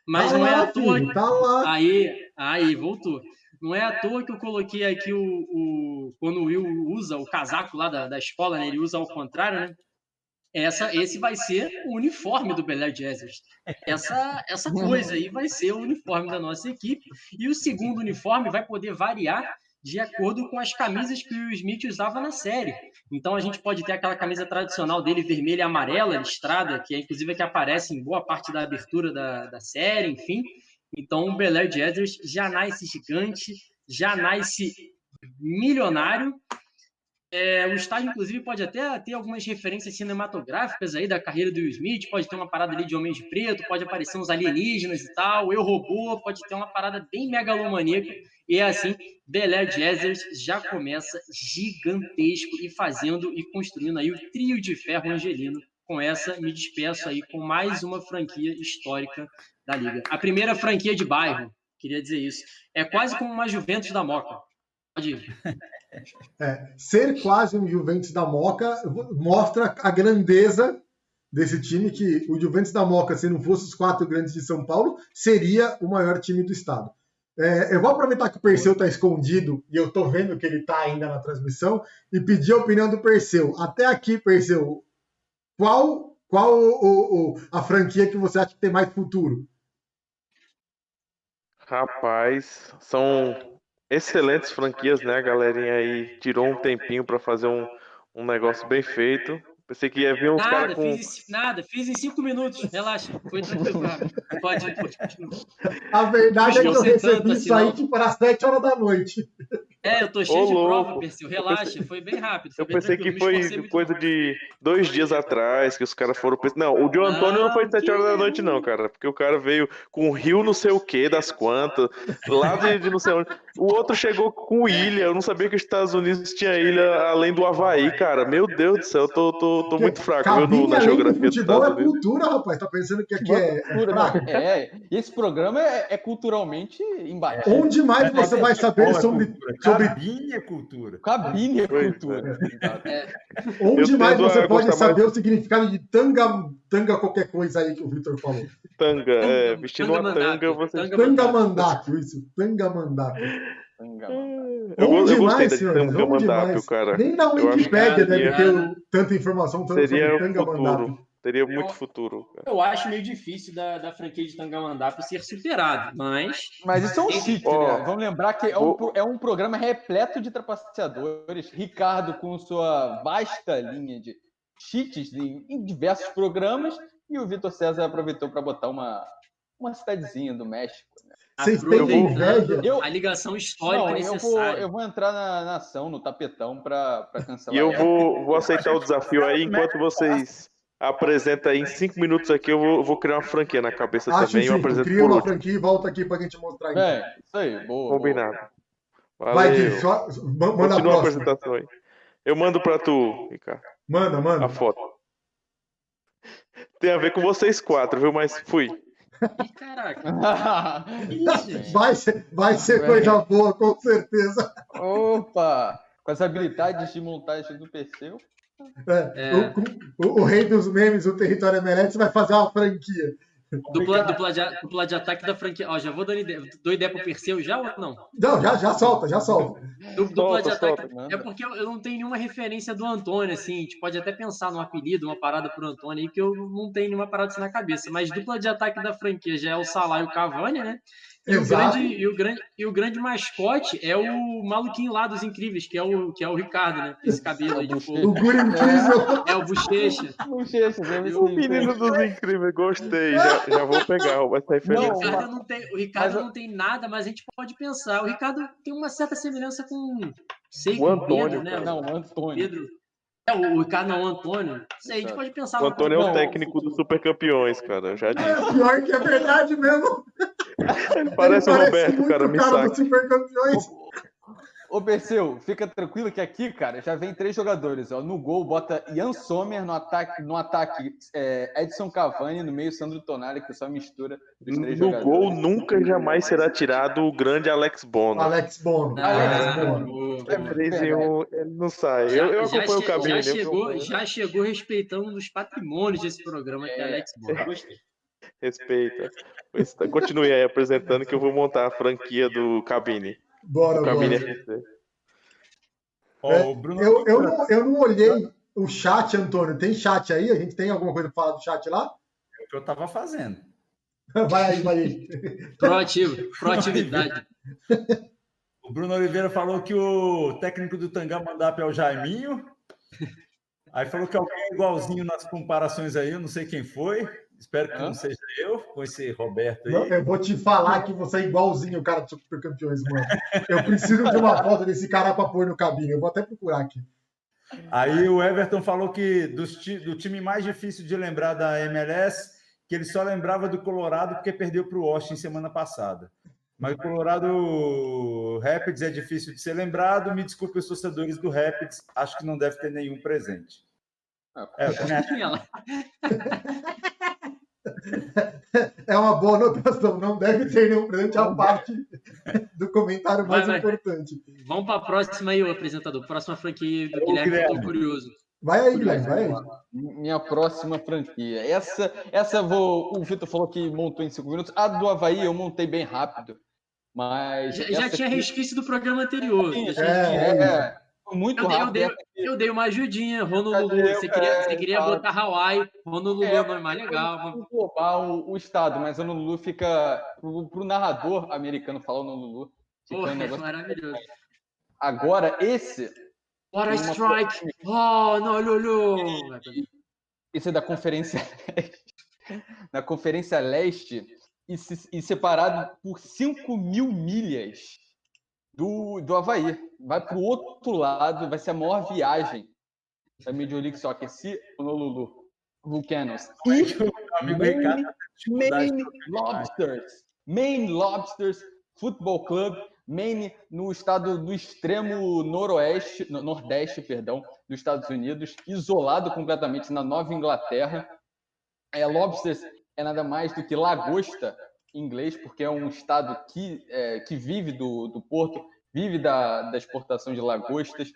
mas tá não é lá, à toa filho, tá lá. Aí, aí, voltou. Não é à toa que eu coloquei aqui o, o- quando o Will usa o casaco lá da, da escola, né? Ele usa ao contrário, né? Essa, esse vai ser o uniforme do Bel Air Jazzers. Essa, essa coisa aí vai ser o uniforme da nossa equipe. E o segundo uniforme vai poder variar de acordo com as camisas que o Smith usava na série. Então a gente pode ter aquela camisa tradicional dele, vermelha e amarela, listrada, que é inclusive a que aparece em boa parte da abertura da, da série, enfim. Então o Bel Air Jazzers já nasce gigante, já nasce milionário. É, o estádio, inclusive, pode até ter algumas referências cinematográficas aí da carreira do Will Smith, pode ter uma parada ali de Homem de Preto, pode aparecer uns alienígenas e tal, Eu Robô, pode ter uma parada bem megalomaníaca. E é assim, Bel Air Jazzers já começa gigantesco e fazendo e construindo aí o trio de ferro angelino. Com essa, me despeço aí com mais uma franquia histórica da Liga. A primeira franquia de bairro, queria dizer isso. É quase como uma Juventus da Moca. Pode ir. É, ser quase um Juventus da Moca mostra a grandeza desse time, que o Juventus da Moca, se não fosse os quatro grandes de São Paulo, seria o maior time do estado. É, eu vou aproveitar que o Perseu está escondido e eu estou vendo que ele está ainda na transmissão e pedir a opinião do Perseu. Até aqui, Perseu, qual, qual o- o- a franquia que você acha que tem mais futuro? Rapaz, são excelentes franquias, né? A galerinha aí tirou um tempinho pra fazer um, um negócio bem feito. Pensei que ia vir uns caras com. nada, fiz em cinco minutos. Relaxa, foi tranquilo. Pode, pode continuar. A verdade é que eu recebi assim, isso aí tipo às 7 horas da noite. É, eu tô cheio de louco. prova, Perseu. Relaxa, foi bem rápido. foi Eu bem pensei que foi coisa de dois dias atrás que os caras foram. Não, o Joe Antônio não foi Não, sete horas da noite, não, cara. Porque o cara veio com o Rio não sei o que das quantas, lá de, de não sei onde. O outro chegou com ilha. Eu não sabia que os Estados Unidos tinha ilha além do Havaí, cara. Meu Deus do céu, eu tô, tô, tô muito fraco viu, no- na do geografia dos futebol Estados é cultura, rapaz. Tá pensando que aqui é, é cultura, fraco? É, esse programa é, é culturalmente imbatível. Onde mais você vai saber é sobre, cultura. sobre Cabine é cultura. Cabine é Pois cultura. onde Eu mais você pode saber o significado de tanga, tanga qualquer coisa aí que o Victor falou. Tanga, é, vestindo uma Tanga tanga, mandato, você. tanga Tanga mandato. isso. Tanga mandato. Eu, go- Onde eu gostei mais, da senhores? tanga Onde mandápio, mais? cara. Nem na Eu Wikipédia deve ter tanta informação tanto Seria sobre tanga mandato. Teria muito futuro, cara. Eu acho meio difícil da, da franquia de Tangamandapo ser superado, mas Mas isso é um cheat, Ó, né? Vamos lembrar que é um, vou- é um programa repleto de trapaceadores. Ricardo com sua vasta linha de cheats em, em diversos programas. E o Vitor César aproveitou para botar uma, uma cidadezinha do México. Né? Vocês têm inveja? Eu- a ligação histórica Não, eu vou, necessária. eu vou entrar na, na ação, no tapetão, para cancelar. E eu vou, vou aceitar o desafio aí, enquanto vocês apresentam aí em cinco minutos aqui, eu vou, vou criar uma franquia na cabeça Acho também e eu apresento Cria uma último. franquia e volta aqui pra gente mostrar. É, isso aí, boa. Combinado. Vai, Gui, só, ma- manda a Continua a próxima. apresentação aí. Eu mando pra tu, Ricardo, Manda, a manda. foto. Tem a ver com vocês quatro, viu? Mas fui. Ih, caraca. boa. Vai ser, vai ser coisa boa, com certeza. Opa! Com as habilidades de montagem do Perseu. É, o, o- o rei dos memes, o território emerete, vai fazer uma franquia. Dupla, dupla, de, dupla de ataque da franquia. Ó, já vou dando ideia. Dou ideia pro Perseu já ou não? Não, já, já solta, já solta. Du- Dupla de Solta, ataque. solta. É porque eu, eu não tenho nenhuma referência do Antônio, assim. A gente pode até pensar num apelido, uma parada pro Antônio aí, que eu não tenho nenhuma parada assim na cabeça. Mas dupla de ataque da franquia já é o Salah e o Cavani, né? E o, grande, e, o grande, e o grande mascote é o maluquinho lá dos incríveis, que é o, que é o Ricardo, né? Esse cabelo aí de O fogo. Guri incrível. É o Bochecha. O menino dos incríveis, gostei. Já, já vou pegar essa O referência. Não, Ricardo, não tem, o Ricardo mas- não tem nada, mas a gente pode pensar. O Ricardo tem uma certa semelhança com. Sei, O Antônio, Pedro, né? cara. Não, Antônio. Pedro. É, o o Ricardo não, o Antônio. Isso aí, a gente pode pensar. O Antônio é o técnico dos super campeões, cara. eu Já disse. É, pior que é verdade mesmo. Ele parece o Ele Roberto, muito cara. Me cara saca. dos super campeões. Ô, Perseu, fica tranquilo que aqui, cara, já vem três jogadores. Ó. No gol, bota Ian Sommer, no ataque, no ataque é, Edson Cavani, no meio Sandro Tonali, que só mistura dos três No jogadores. gol nunca e jamais será tirado o grande Alex Bono. Alex Bono. Ah, Alex Bono. É três em um, ele não sai. Eu, eu Já- acompanho o já, cabine. já, eu chegou, já chegou respeitando um dos patrimônios desse programa, que é Alex Bono. Gostei. Respeita. Tá, Continue aí apresentando que eu vou montar a franquia do cabine. Bora, bora. É, Eu, eu, não, eu não olhei o chat, Antônio. Tem chat aí? A gente tem alguma coisa pra falar do chat lá? é o que eu estava fazendo. Vai aí, vai aí. Proativo, proatividade. O Bruno Oliveira falou que o técnico do Tangamandap é o Jaiminho. Aí falou que alguém é igualzinho nas comparações aí, eu não sei quem foi. Espero que não seja eu, com esse Roberto Não, aí. eu vou te falar que você é igualzinho o cara do Super Campeões, mano. Eu preciso de uma foto desse cara pra pôr no cabine. Eu vou até procurar aqui. Aí o Everton falou que dos do time mais difícil de lembrar da MLS, que ele só lembrava do Colorado porque perdeu para o Washington semana passada. Mas o Colorado Rapids é difícil de ser lembrado. Me desculpe os torcedores do Rapids, acho que não deve ter nenhum presente. Ah, É, lá. É uma boa anotação. Não deve ter nenhum presente à parte do comentário mais Vai, vai. importante. Vamos para a próxima aí, o apresentador. Próxima franquia do Guilherme, Guilherme. curioso. Vai aí, Guilherme, vai aí. Minha próxima franquia. Essa, essa vou. O Vitor falou que montou em cinco minutos. A do Havaí eu montei bem rápido. Mas. Já, já tinha aqui- resquício do programa anterior. É. É, foi muito Eu dei- eu rápido. dei- aqui- Eu dei uma ajudinha, Honolulu. Cadê? Você queria, É, você queria fala. botar Hawaii, Honolulu é o nome mais legal. mas- englobar o, o estado, mas Honolulu fica. Pro, pro narrador americano falar Honolulu. Porra, um negócio... maravilhoso. Agora, esse. What a strike! Oh, não, olhou, Esse é da Conferência Leste. Na Conferência Leste e, se- e separado por 5 mil milhas do, do Havaí. Vai para o outro lado, vai ser a maior viagem da Major League Soccer, se Honolulu Vulcanos. E Ricardo, Maine Lobsters. Maine Lobsters Football Club. Maine no estado do extremo noroeste, no- nordeste, perdão, dos Estados Unidos, isolado completamente na Nova Inglaterra. É, Lobsters é nada mais do que lagosta inglês, porque é um estado que, é, que vive do, do porto, vive da, da exportação de lagostas.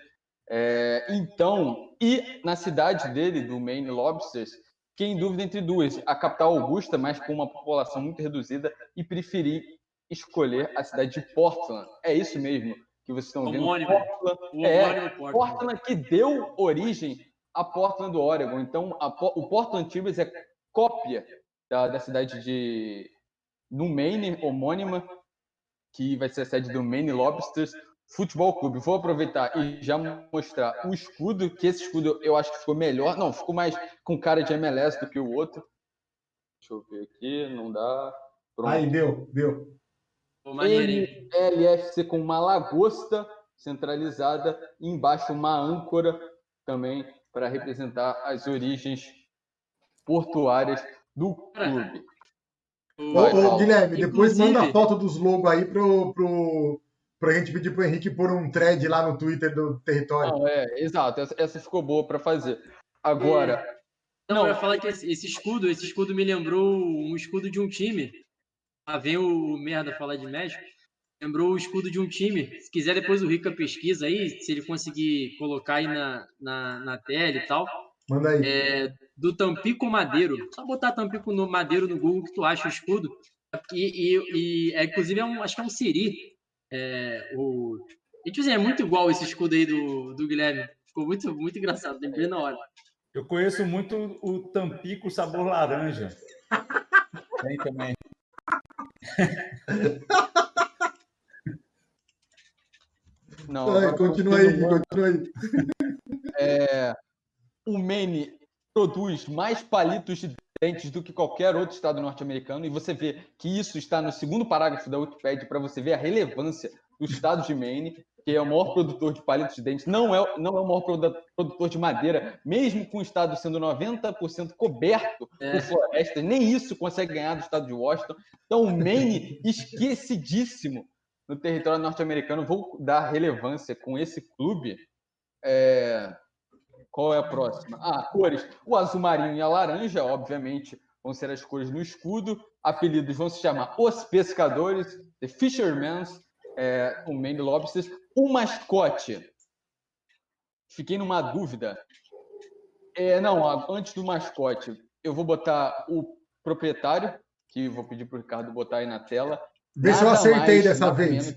É, então, e na cidade dele, do Maine Lobsters, fiquei em dúvida entre duas. A capital Augusta, mas com uma população muito reduzida, e preferi escolher a cidade de Portland. É isso mesmo que vocês estão vendo. Homônimo. Portland, O é, Portland. Portland que deu origem a Portland do Oregon. Então, a o Portland Timbers é cópia da, da cidade de no Maine, homônima, que vai ser a sede do Maine Lobsters Futebol Clube. Vou aproveitar e já mostrar o escudo, que esse escudo eu acho que ficou melhor. Não, ficou mais com cara de MLS do que o outro. Deixa eu ver aqui, não dá. Pronto. Aí, deu, deu. LFC com uma lagosta centralizada e embaixo uma âncora também para representar as origens portuárias do clube. Ô, ô. Guilherme, depois Inclusive- manda a foto dos logos aí pro, pro, pra gente pedir pro Henrique pôr um thread lá no Twitter do território. Não, é, exato, essa, essa ficou boa para fazer. Agora, Não, Não. eu ia falar que esse, esse escudo, esse escudo me lembrou um escudo de um time. Lá vem o merda falar de México. lembrou o escudo de um time. Se quiser, depois o Rica pesquisa aí, se ele conseguir colocar aí na, na, na tela e tal. Manda aí. É, do Tampico Madeiro. Só botar Tampico no Madeiro no Google que tu acha o escudo. E, e, e é, inclusive, é um, acho que é um Siri. É, o, e, tipo assim, é muito igual esse escudo aí do, do Guilherme. Ficou muito, muito engraçado, lembrei na hora. Eu conheço muito o Tampico sabor laranja. Tem também. Não, continua aí, continua aí. É, o Maine produz mais palitos de dentes do que qualquer outro estado norte-americano, e você vê que isso está no segundo parágrafo da Wikipedia para você ver a relevância do estado de Maine, que é o maior produtor de palitos de dentes, não é, não é o maior produ- produtor de madeira, mesmo com o estado sendo 90% coberto É. por florestas, nem isso consegue ganhar do estado de Washington. Então, o Maine, esquecidíssimo no território norte-americano, vou dar relevância com esse clube. É, Qual é a próxima? Ah, cores. O azul marinho e a laranja, obviamente, vão ser as cores no escudo. Apelidos vão se chamar Os Pescadores, The Fishermen, é, o Maine Lobsters. O mascote. Fiquei numa dúvida. É, não, antes do mascote, eu vou botar o proprietário, que vou pedir para o Ricardo botar aí na tela. Vê se eu Nada acertei mais, dessa vez.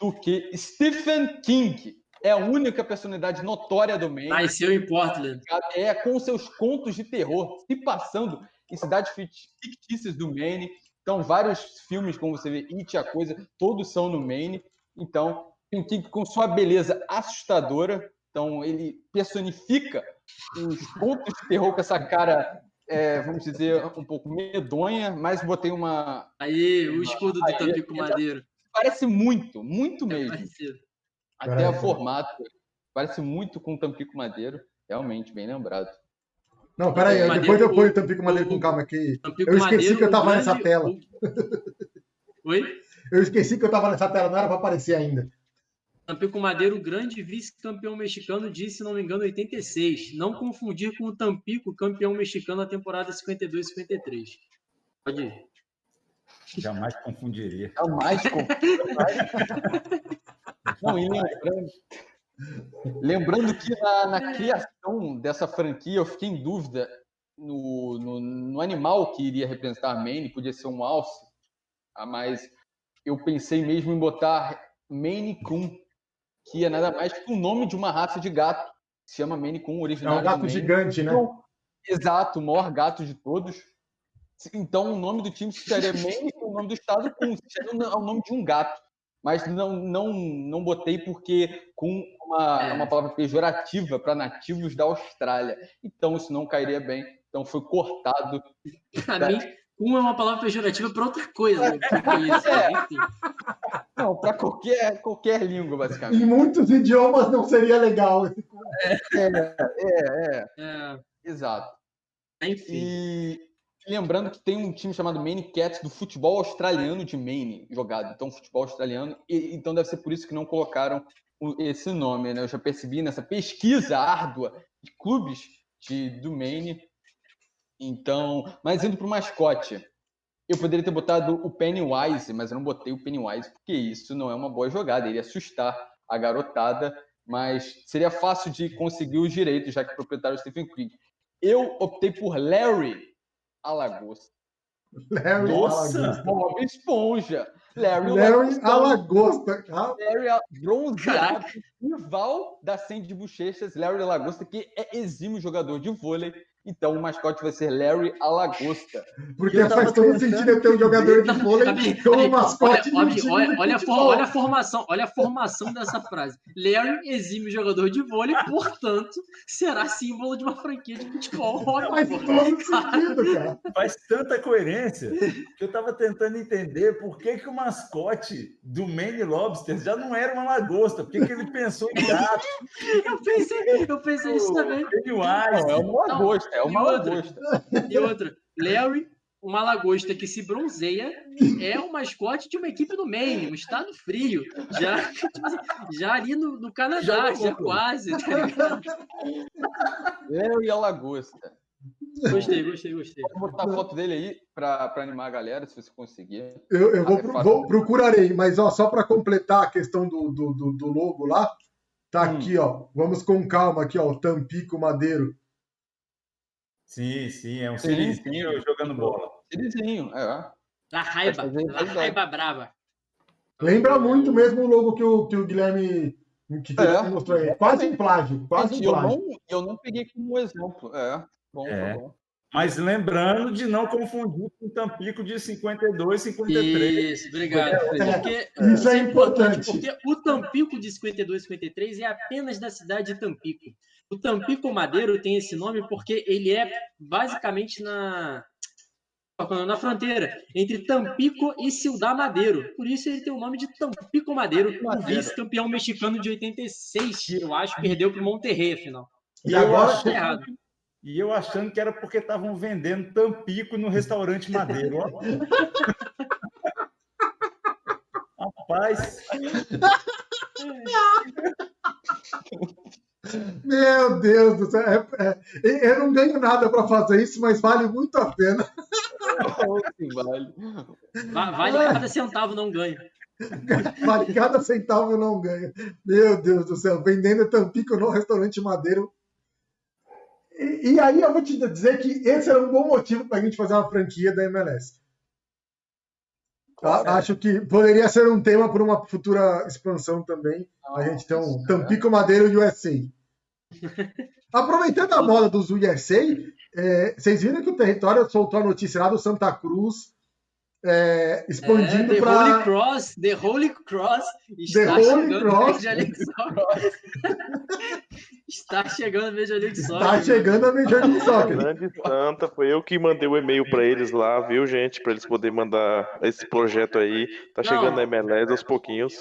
Do que Stephen King. É a única personalidade notória do Maine Nasceu em Portland. é com seus contos de terror se passando em cidades fict- fictícias do Maine. Então, vários filmes, como você vê, It, a coisa, todos são no Maine. Então, King com sua beleza assustadora. Então, ele personifica os contos de terror com essa cara, é, vamos dizer, um pouco medonha, mas botei uma. Aí, o escudo do Aí, Tampico. Madeiro. Parece muito, muito É mesmo. parecido. Até Parece. o formato. Parece muito com o Tampico Madeiro. Realmente, bem lembrado. Não, peraí, Madeiro, depois eu ponho o Tampico Madeiro o- com calma aqui. Tampico Eu esqueci Madeiro, que eu tava o nessa tela. o- Oi? Eu esqueci que eu tava nessa tela, não era pra aparecer ainda. Tampico Madeiro, grande vice-campeão mexicano de, se não me engano, 86. Não confundir com o Tampico, campeão mexicano na temporada 52-53. Pode ir. Jamais confundiria. Jamais. com- Não, e lembrando, lembrando que na, na criação dessa franquia eu fiquei em dúvida no, no, no animal que iria representar Maine, podia ser um alce, ah, mas eu pensei mesmo em botar Maine Coon, que é nada mais que o nome de uma raça de gato, se chama Maine Coon, É original um gato gigante, né? Então, exato, o maior gato de todos. Então, o nome do time seria Maine, o nome do estado com seria o nome de um gato. Mas não, não, não botei porque com uma, É. uma palavra pejorativa para nativos da Austrália. Então, isso não cairia bem. Então, foi cortado. Pra mim, um é uma palavra pejorativa para outra coisa. né? É isso? É. Não, para qualquer, qualquer língua, basicamente. Em muitos idiomas não seria legal. É, Exato. enfim. E lembrando que tem um time chamado Maine Cats do futebol australiano de Maine jogado. Então, futebol australiano. E, então, deve ser por isso que não colocaram o- esse nome. Né? Eu já percebi nessa pesquisa árdua de clubes de, do Maine. Então, mas indo para o mascote. Eu poderia ter botado o Pennywise, mas eu não botei o Pennywise, porque isso não é uma boa jogada. Ele ia assustar a garotada, mas seria fácil de conseguir os direitos, já que o proprietário é o Stephen King. Eu optei por Larry Alagosta. Larry Nossa! Alagosta. Bob Esponja. Larry, Larry Alagosta. Alagosta. Ah, Larry a- bronzeado, rival da Sandy Bochechas, Larry Alagosta, que é exímio jogador de vôlei. Então o mascote vai ser Larry Alagosta. Porque tava faz todo tentando sentido eu ter um jogador de vôlei como mascote olha, olha, de olha, a for- olha a formação, olha a formação dessa frase. Larry exime jogador de vôlei, portanto, será símbolo de uma franquia de futebol. Faz Óbvio. todo sentido, cara. Faz tanta coerência que eu estava tentando entender por que, que o mascote do Maine Lobster já não era uma lagosta. Por que, que ele pensou em gato, Eu pensei, eu pensei isso também. Pennywise? Não, é uma lagosta, é uma E outra? lagosta. E outra, Larry, uma lagosta que se bronzeia, é o mascote de uma equipe do Maine, um estado frio. Já, tipo assim, já ali no, no Canadá, Já já, quase, tá? Larry Alagosta. Gostei, gostei, gostei. Vou botar a foto dele aí para animar a galera, se você conseguir. Eu, eu vou, é pro- vou- procurarei, mas ó, só para completar a questão do, do, do, do logo lá, tá Hum. aqui, ó. Vamos com calma aqui, ó. o Tampico Madeiro. Sim, sim, é um sirizinho jogando bola. Sirizinho, é. Da raiva, da raiva brava. Lembra muito mesmo o logo que o, que o Guilherme que É. Mostrou aí. Quase um plágio, quase um eu, plágio. não, eu não peguei como exemplo. É, bom, É. tá bom. Mas lembrando de não confundir com o Tampico de 52, 53. Isso, obrigado. Porque, Isso é importante. Porque o Tampico de 52 53 é apenas da cidade de Tampico. O Tampico Madeiro tem esse nome porque ele é basicamente na na fronteira entre Tampico e Ciudad Madeiro. Por isso ele tem o nome de Tampico Madeiro, o vice-campeão mexicano de 86, eu acho, perdeu para o Monterrey, afinal. E agora, errado. E eu achando que era porque estavam vendendo Tampico no restaurante Madeiro. ó. Rapaz, meu Deus do céu. é- é- eu não ganho nada para fazer isso, mas vale muito a pena. Sim, vale. Va- Vale cada centavo, não ganha. Vale cada centavo não ganho. Meu Deus do céu, vendendo Tampico no restaurante Madeiro. E, e aí eu vou te dizer que esse era um bom motivo para a gente fazer uma franquia da MLS. A- Acho que poderia ser um tema para uma futura expansão também. A gente tem um Tampico Madeiro USA. Aproveitando a moda dos USA, é, vocês viram que o território soltou a notícia lá do Santa Cruz, é, É, expandindo the para. Holy Cross, The Holy Cross está The Holy chegando Cross. Major League Soccer. Está chegando no Major League Soccer. Tá chegando a Major League Soccer. Grande Santa, foi eu que mandei o e-mail pra eles lá, viu, gente? Pra eles poderem mandar esse projeto aí. Tá Não. chegando na MLS aos pouquinhos.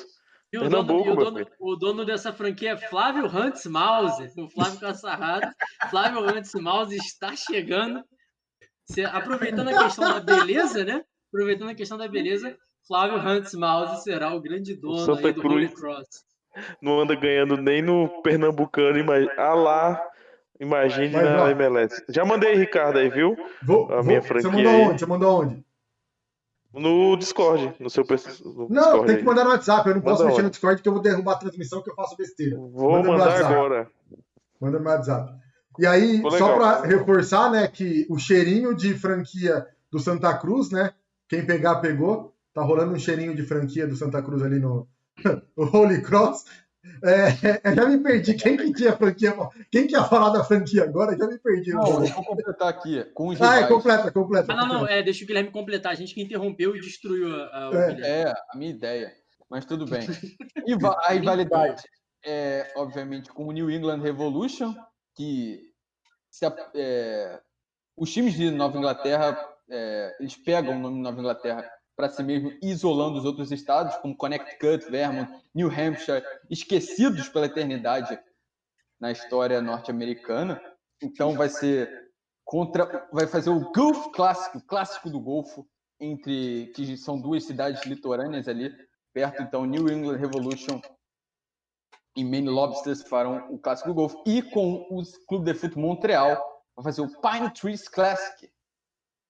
E o, dono, Pernambuco, e o, meu dono, filho. o dono dessa franquia é Flávio Hunts Mouse. O Flávio Cassarrado. Flávio Hunts Mouse está chegando. Se- aproveitando a questão da beleza, né? Aproveitando a questão da beleza, Flávio Hunts Mouse será o grande dono Santa aí do Holy Cruz. Cross. Não anda ganhando nem no Pernambucano, imagina. Ah lá, imagine Mas, na. MLS. Já mandei, Ricardo, aí, viu? Vou, A vou- minha você franquia mandou aí. onde? Você mandou onde? No Discord, no seu no Não, Discord tem que mandar no WhatsApp. Eu não posso Manda mexer no onde? Discord porque eu vou derrubar a transmissão que eu faço besteira. Vou Manda mandar WhatsApp. agora. Manda no WhatsApp. E aí, só para reforçar, né, que o cheirinho de franquia do Santa Cruz, né? Quem pegar, pegou. Tá rolando um cheirinho de franquia do Santa Cruz ali no o Holy Cross. É, eu já me perdi. Quem que tinha franquia? Quem que ia falar da franquia agora? Já me perdi. Não, eu vou completar aqui com os ah, é, completa, completa. Ah, não, não, é, deixa o Guilherme completar. A gente que interrompeu e destruiu a, a, o É. É, a minha ideia. Mas tudo bem. E va- a rivalidade é, obviamente, com o New England Revolution, que se a- é, os times de Nova Inglaterra, é, eles pegam o nome Nova Inglaterra para si mesmo, isolando os outros estados, como Connecticut, Vermont, New Hampshire, esquecidos pela eternidade na história norte-americana. Então vai ser contra, vai fazer o Gulf Clássico, clássico do Golfo, entre que são duas cidades litorâneas ali perto. Então New England Revolution e Maine Lobsters farão o clássico do Golfo e com o Clube de Futebol Montreal vai fazer o Pine Trees Classic,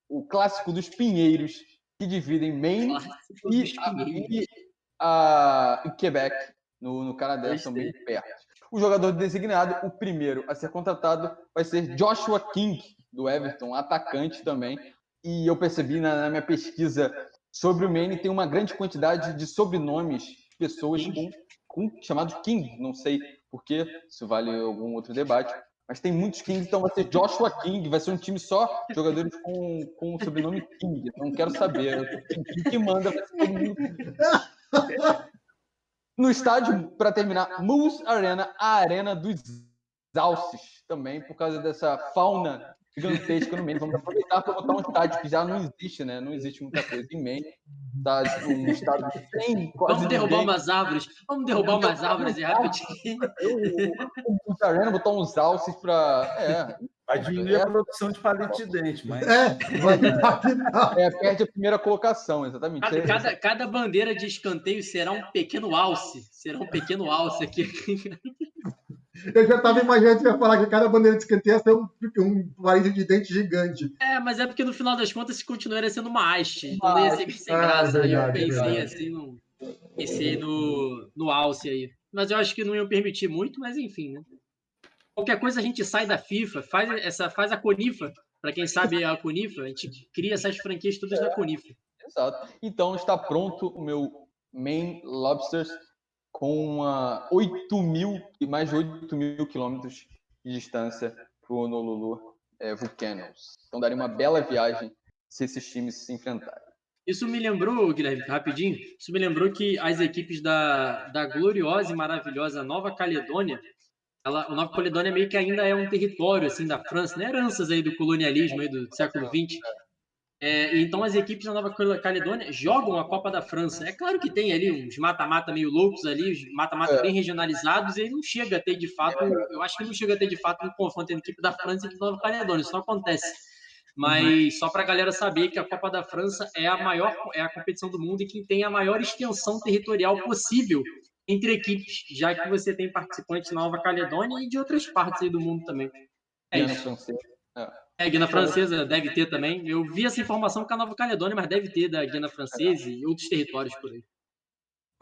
o clássico dos pinheiros que dividem Maine e, e, a- e Quebec, no, no Canadá, Gostei. também perto. O jogador designado, o primeiro a ser contratado, vai ser Joshua King, do Everton, atacante também. E eu percebi na, na minha pesquisa sobre o Maine, tem uma grande quantidade de sobrenomes de pessoas com, com chamados King. Não sei porquê, isso vale algum outro debate. Mas tem muitos Kings, então vai ser Joshua King, vai ser um time só jogadores com, com o sobrenome King. Então quero saber. Quem que manda vai ser mundo. No estádio, para terminar, Moose Arena, a arena dos alces também, por causa dessa fauna gigantesca no Maine. Vamos aproveitar para botar um estádio que já não existe, né? Não existe muita coisa em Maine. Tá, um estádio sem quase Vamos derrubar ninguém. umas árvores. Vamos derrubar umas árvores e rapidinho. O Arena botar uns alces para... É, Vai diminuir a produção de palito de dente, mas É, é, perde a primeira colocação, exatamente. Cada, cada, cada bandeira de escanteio será um pequeno alce. Será um pequeno alce aqui. Eu já tava imaginando que você ia falar que cada bandeira de escanteio ia ser um, um palito de dente gigante. É, mas é porque no final das contas continuaria sendo uma haste. Então não ia ser sem ah, graça. Aí eu pensei assim no. Pensei no, no alce aí. Mas eu acho que não iam permitir muito, mas enfim, né? Qualquer coisa a gente sai da FIFA, faz, essa, faz a Conifa. Para quem sabe a Conifa, a gente cria essas franquias todas da Conifa. Exato. Então está pronto o meu Main Lobsters com uma 8 mil, mais de 8 mil quilômetros de distância para o Honolulu é, Volcanoes. Então daria uma bela viagem se esses times se enfrentarem. Isso me lembrou, Guilherme, rapidinho, isso me lembrou que as equipes da, da gloriosa e maravilhosa Nova Caledônia, ela, a Nova Caledônia meio que ainda é um território assim da França, né? heranças aí do colonialismo aí do século XX. É, então as equipes da Nova Caledônia jogam a Copa da França. É claro que tem ali uns mata-mata meio loucos ali, uns mata-mata é. bem regionalizados, e ele não chega a ter de fato, eu acho que não chega a ter de fato um confronto entre a equipe da França e da Nova Caledônia, isso não acontece. Mas uhum. só para a galera saber que a Copa da França é a maior, é a competição do mundo e que tem a maior extensão territorial possível entre equipes, já que você tem participantes da Nova Caledônia e de outras partes do mundo também. É isso. É. É, Guiana Francesa deve ter também. Eu vi essa informação com a Nova Caledônia, mas deve ter da Guiana Francesa e outros territórios por aí.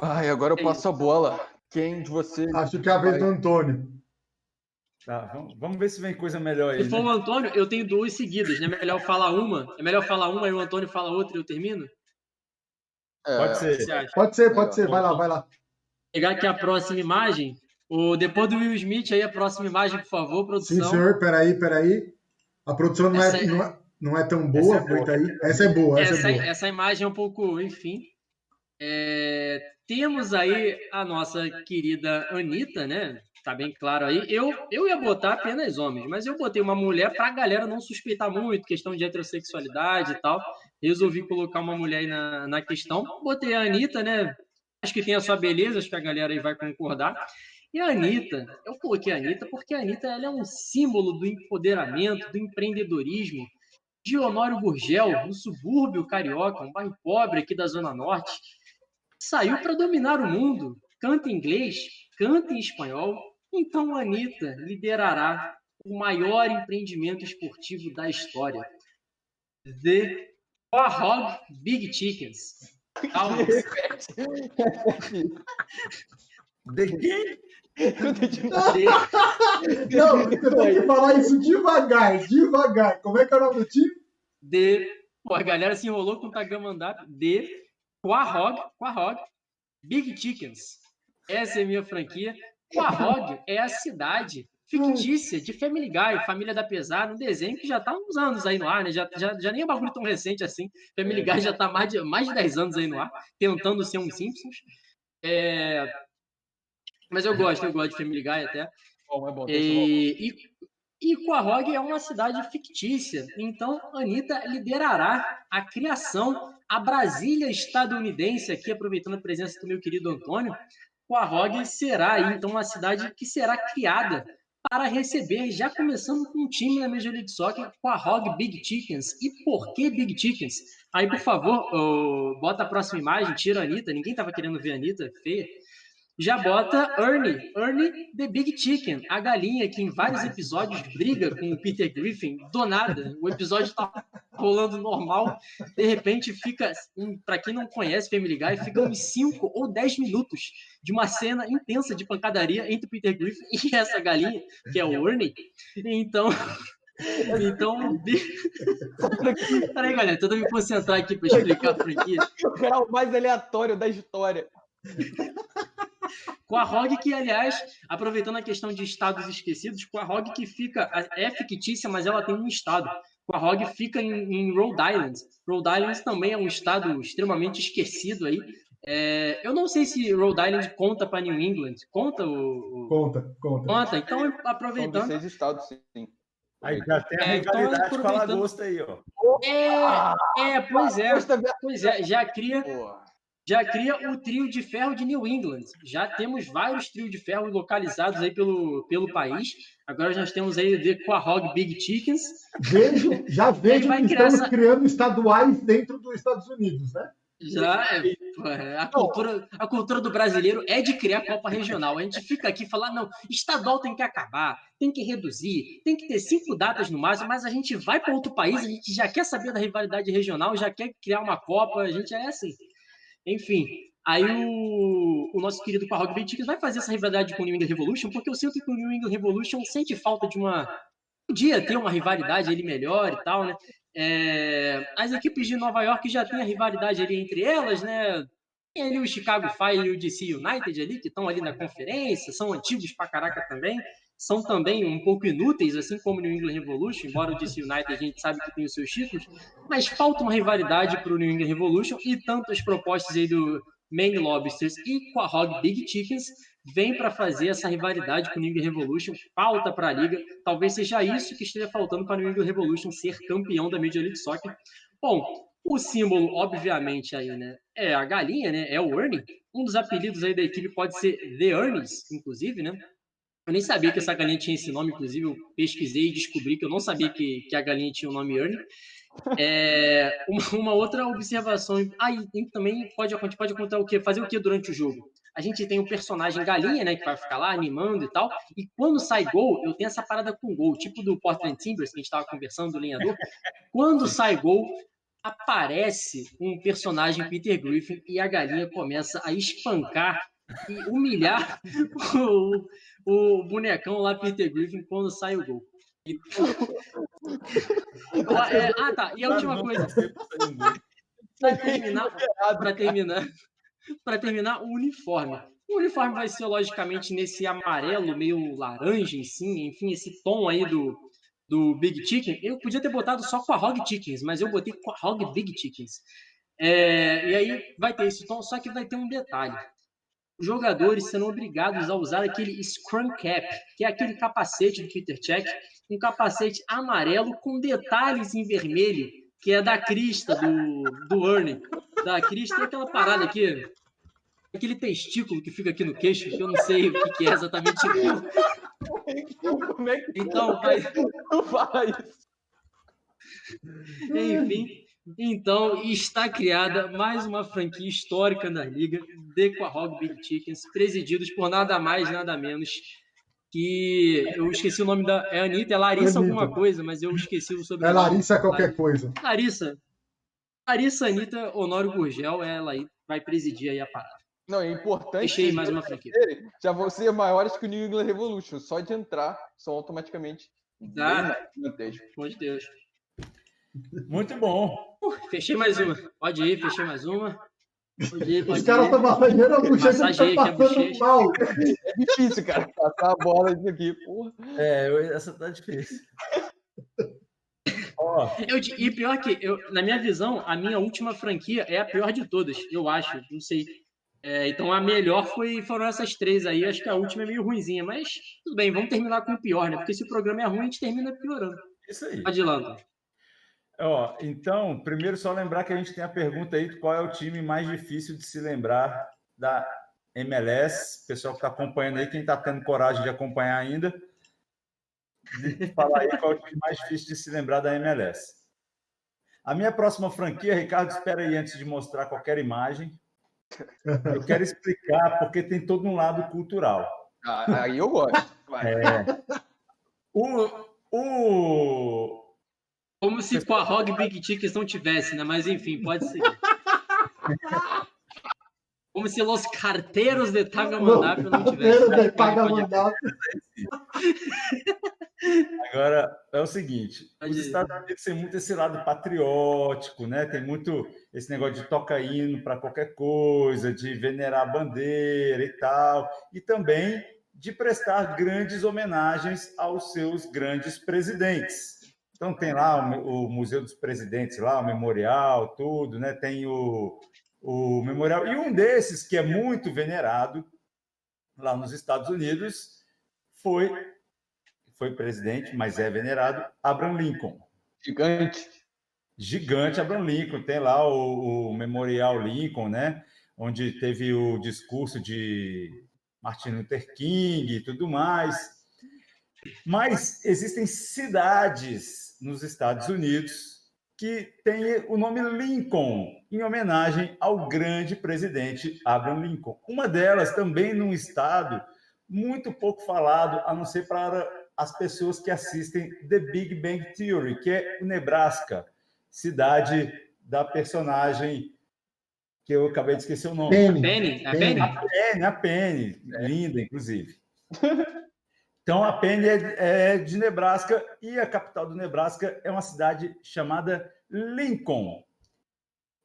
Ai, agora eu é passo a bola. Quem de vocês. Acho que é a vez do Antônio. Tá, vamos, vamos ver se vem coisa melhor aí. Se for né? o Antônio, eu tenho duas seguidas, né? É melhor falar uma. É melhor falar uma e o Antônio fala outra e eu termino? É, pode ser. Pode ser, pode ser. Vai lá, vai lá. Pegar aqui a próxima imagem. O, depois do Will Smith, aí a próxima imagem, por favor, produção. Sim, senhor. Peraí, peraí. A produção não, é, não, é, não é tão boa, essa é boa. Aí. Essa é boa. Essa, essa, é boa. essa imagem é um pouco, enfim. É, temos aí a nossa querida Anitta, né? Tá bem claro aí. Eu, eu ia botar apenas homens, mas eu botei uma mulher para a galera não suspeitar muito, questão de heterossexualidade e tal. Resolvi colocar uma mulher aí na, na questão. Botei a Anitta, né? Acho que tem a sua beleza, acho que a galera aí vai concordar. E a Anitta, eu coloquei a Anitta porque a Anitta ela é um símbolo do empoderamento, do empreendedorismo de Honório Gurgel, no subúrbio carioca, um bairro pobre aqui da Zona Norte. Saiu para dominar o mundo, canta em inglês, canta em espanhol. Então a Anitta liderará o maior empreendimento esportivo da história. The Quahog Big Chickens. Calma. De quem? Não, você tem que falar isso devagar, devagar. Como é que é o nome do time? De. Pô, a galera se enrolou com o Tagamandap. De Quahog, Quahog Big Chickens. Essa é a minha franquia. Quahog é a cidade fictícia de Family Guy, Família da Pesada, um desenho que já está há uns anos aí no ar, né? Já, já, já nem é bagulho tão recente assim. Family Guy já está mais de, mais de 10 anos aí no ar, tentando ser um Simpsons. É, mas eu gosto, eu gosto de Family Guy até. Bom, é bom, e, e, e Quahog é uma cidade fictícia. Então, Anitta liderará a criação, a Brasília estadunidense, aqui aproveitando a presença do meu querido Antônio. Quahog será então, uma cidade que será criada para receber, já começando com um time da Major League Soccer, Quahog Big Chickens. E por que Big Chickens? Aí, por favor, oh, bota a próxima imagem, tira a Anitta. Ninguém estava querendo ver a Anitta, feia já bota Ernie, Ernie the Big Chicken, a galinha que em vários episódios briga com o Peter Griffin, do nada. O episódio tá rolando normal, de repente fica, para quem não conhece Family Guy, fica uns 5 ou 10 minutos de uma cena intensa de pancadaria entre o Peter Griffin e essa galinha, que é o Ernie. Então, então, peraí, galera, tenta me concentrar aqui para explicar a franquia. O mais aleatório da história. Com a ROG, que, aliás, aproveitando a questão de estados esquecidos, com a ROG que fica, é fictícia, mas ela tem um estado. Com a ROG fica em, em Rhode Island. Rhode Island também é um estado extremamente esquecido aí. É, eu não sei se Rhode Island conta para New England. Conta o, o, Conta, conta. Conta, então aproveitando. São seis estados, sim. Aí já tem a é, então, rivalidade então, com a Lagosta aí, ó. É, é pois é. Pois é, já cria. Porra já cria o trio de ferro de New England. Já temos vários trios de ferro localizados aí pelo, pelo país. Agora nós temos aí o Quahog Big Chickens. Vejo, já vejo que estamos essa... criando estaduais dentro dos Estados Unidos, né? Já é, a cultura, a cultura do brasileiro é de criar Copa Regional. A gente fica aqui falar, não, estadual tem que acabar, tem que reduzir, tem que ter cinco datas no máximo, mas a gente vai para outro país, a gente já quer saber da rivalidade regional, já quer criar uma Copa, a gente é assim. Enfim, aí o, o nosso querido Parrog Benticas vai fazer essa rivalidade com o New England Revolution, porque eu sinto que o New England Revolution sente falta de uma. Podia ter uma rivalidade ele melhor e tal, né? É, as equipes de Nova York já têm a rivalidade ali entre elas, né? Tem ali o Chicago Fire e o DC United ali, que estão ali na conferência, são antigos pra caraca também, são também um pouco inúteis, assim como o New England Revolution, embora o DC United a gente sabe que tem os seus títulos, mas falta uma rivalidade para o New England Revolution e tantas propostas aí do Maine Lobsters e com a Hog Big Chickens vem para fazer essa rivalidade com o New England Revolution, falta para a liga. Talvez seja isso que esteja faltando para o New England Revolution ser campeão da Major League Soccer. Bom, o símbolo, obviamente, aí, né, é a galinha, né, é o Ernie. Um dos apelidos aí da equipe pode ser The Ernies, inclusive, né? Eu nem sabia que essa galinha tinha esse nome, inclusive eu pesquisei e descobri que eu não sabia que, que a galinha tinha o nome Ernie. É, uma, uma, outra observação. Ah, também pode, pode contar o quê? Fazer o que durante o jogo? A gente tem o personagem galinha, né? Que vai ficar lá animando e tal. E quando sai gol, eu tenho essa parada com gol, tipo do Portland Timbers, que a gente estava conversando, do lenhador. Quando sai gol, aparece um personagem Peter Griffin e a galinha começa a espancar e humilhar o, o bonecão lá, Peter Griffin, quando sai o gol. É, ah, tá. E a última coisa. Para terminar, para terminar, para terminar, o uniforme. O uniforme vai ser, logicamente, nesse amarelo, meio laranja, sim, enfim, esse tom aí do, do Big Chicken. Eu podia ter botado só com a Hog Chickens, mas eu botei com a Hog Big Chickens. É, e aí vai ter esse tom, só que vai ter um detalhe. Os jogadores serão obrigados a usar aquele Scrum Cap, que é aquele capacete do Peter Check, um capacete amarelo com detalhes em vermelho, que é da crista do, do Ernie. Da crista, tem aquela parada aqui, aquele testículo que fica aqui no queixo, que eu não sei o que, que é exatamente Como é que então, vai... não fala isso? Enfim, então está criada mais uma franquia histórica na liga, The Quahog Big Chickens, presididos por nada mais, nada menos que eu esqueci o nome da. É Anitta, é Larissa Anitta. alguma coisa, mas eu esqueci o sobrenome. É Larissa qualquer coisa. Larissa. Larissa Anitta Honório Gurgel, ela aí vai presidir aí a parada. Não, é importante. Deixei mais uma franquia. Já vão ser maiores que o New England Revolution. Só de entrar, são automaticamente. Ah, Pelo de Deus. Muito bom. Fechei mais uma. Pode ir, fechei mais uma. Os caras estão massageando a bochecha e tá passando mal. É difícil, cara, passar a bola isso aqui. Porra. É, essa tá difícil. oh. eu, e pior que, eu, na minha visão, a minha última franquia é a pior de todas, eu acho. Não sei. É, então a melhor foi, foram essas três aí. Acho que a última é meio ruinzinha, mas tudo bem, vamos terminar com o pior, né? Porque se o programa é ruim, a gente termina piorando. Isso aí. Adianta. Ó, então, primeiro só lembrar que a gente tem a pergunta aí de qual é o time mais difícil de se lembrar da MLS. Pessoal que está acompanhando aí, quem está tendo coragem de acompanhar ainda, de falar aí qual é o time mais difícil de se lembrar da MLS. A minha próxima franquia, Ricardo, espera aí antes de mostrar qualquer imagem. Eu quero explicar porque tem todo um lado cultural. Ah, aí eu gosto. É, o, o, como se com a Hog Big Chickens não tivesse, né? Mas enfim, pode ser. Como se os carteiros de Tagamandápio não tivessem. de Tagamandápio. Agora, é o seguinte, os Estados Unidos têm muito esse lado patriótico, né? Tem muito esse negócio de toca hino para qualquer coisa, de venerar a bandeira e tal, e também de prestar grandes homenagens aos seus grandes presidentes. Então tem lá o, o, Museu dos Presidentes, lá o memorial, tudo, né? Tem o, o memorial. E um desses, que é muito venerado lá nos Estados Unidos, foi, foi presidente, mas é venerado, Abraham Lincoln. Gigante. Gigante Abraham Lincoln. Tem lá o, o Memorial Lincoln, né? Onde teve o discurso de Martin Luther King e tudo mais. Mas existem cidades nos Estados Unidos que tem o nome Lincoln, em homenagem ao grande presidente Abraham Lincoln. Uma delas também num estado muito pouco falado, a não ser para as pessoas que assistem The Big Bang Theory, que é o Nebraska, cidade da personagem que eu acabei de esquecer o nome. Penny. Penny. A Penny? A Penny, a Penny. Linda, inclusive. Então, a Penny é, é de Nebraska e a capital do Nebraska é uma cidade chamada Lincoln.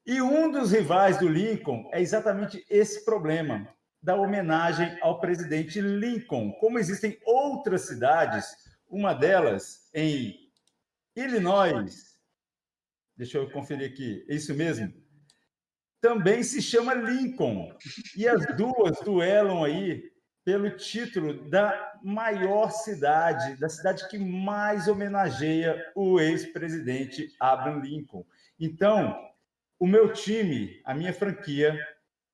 E um dos rivais do Lincoln é exatamente esse problema da homenagem ao presidente Lincoln. Como existem outras cidades, uma delas em Illinois, deixa eu conferir aqui, é isso mesmo? Também se chama Lincoln. E as duas duelam aí pelo título da maior cidade, da cidade que mais homenageia o ex-presidente Abraham Lincoln. Então, o meu time, a minha franquia,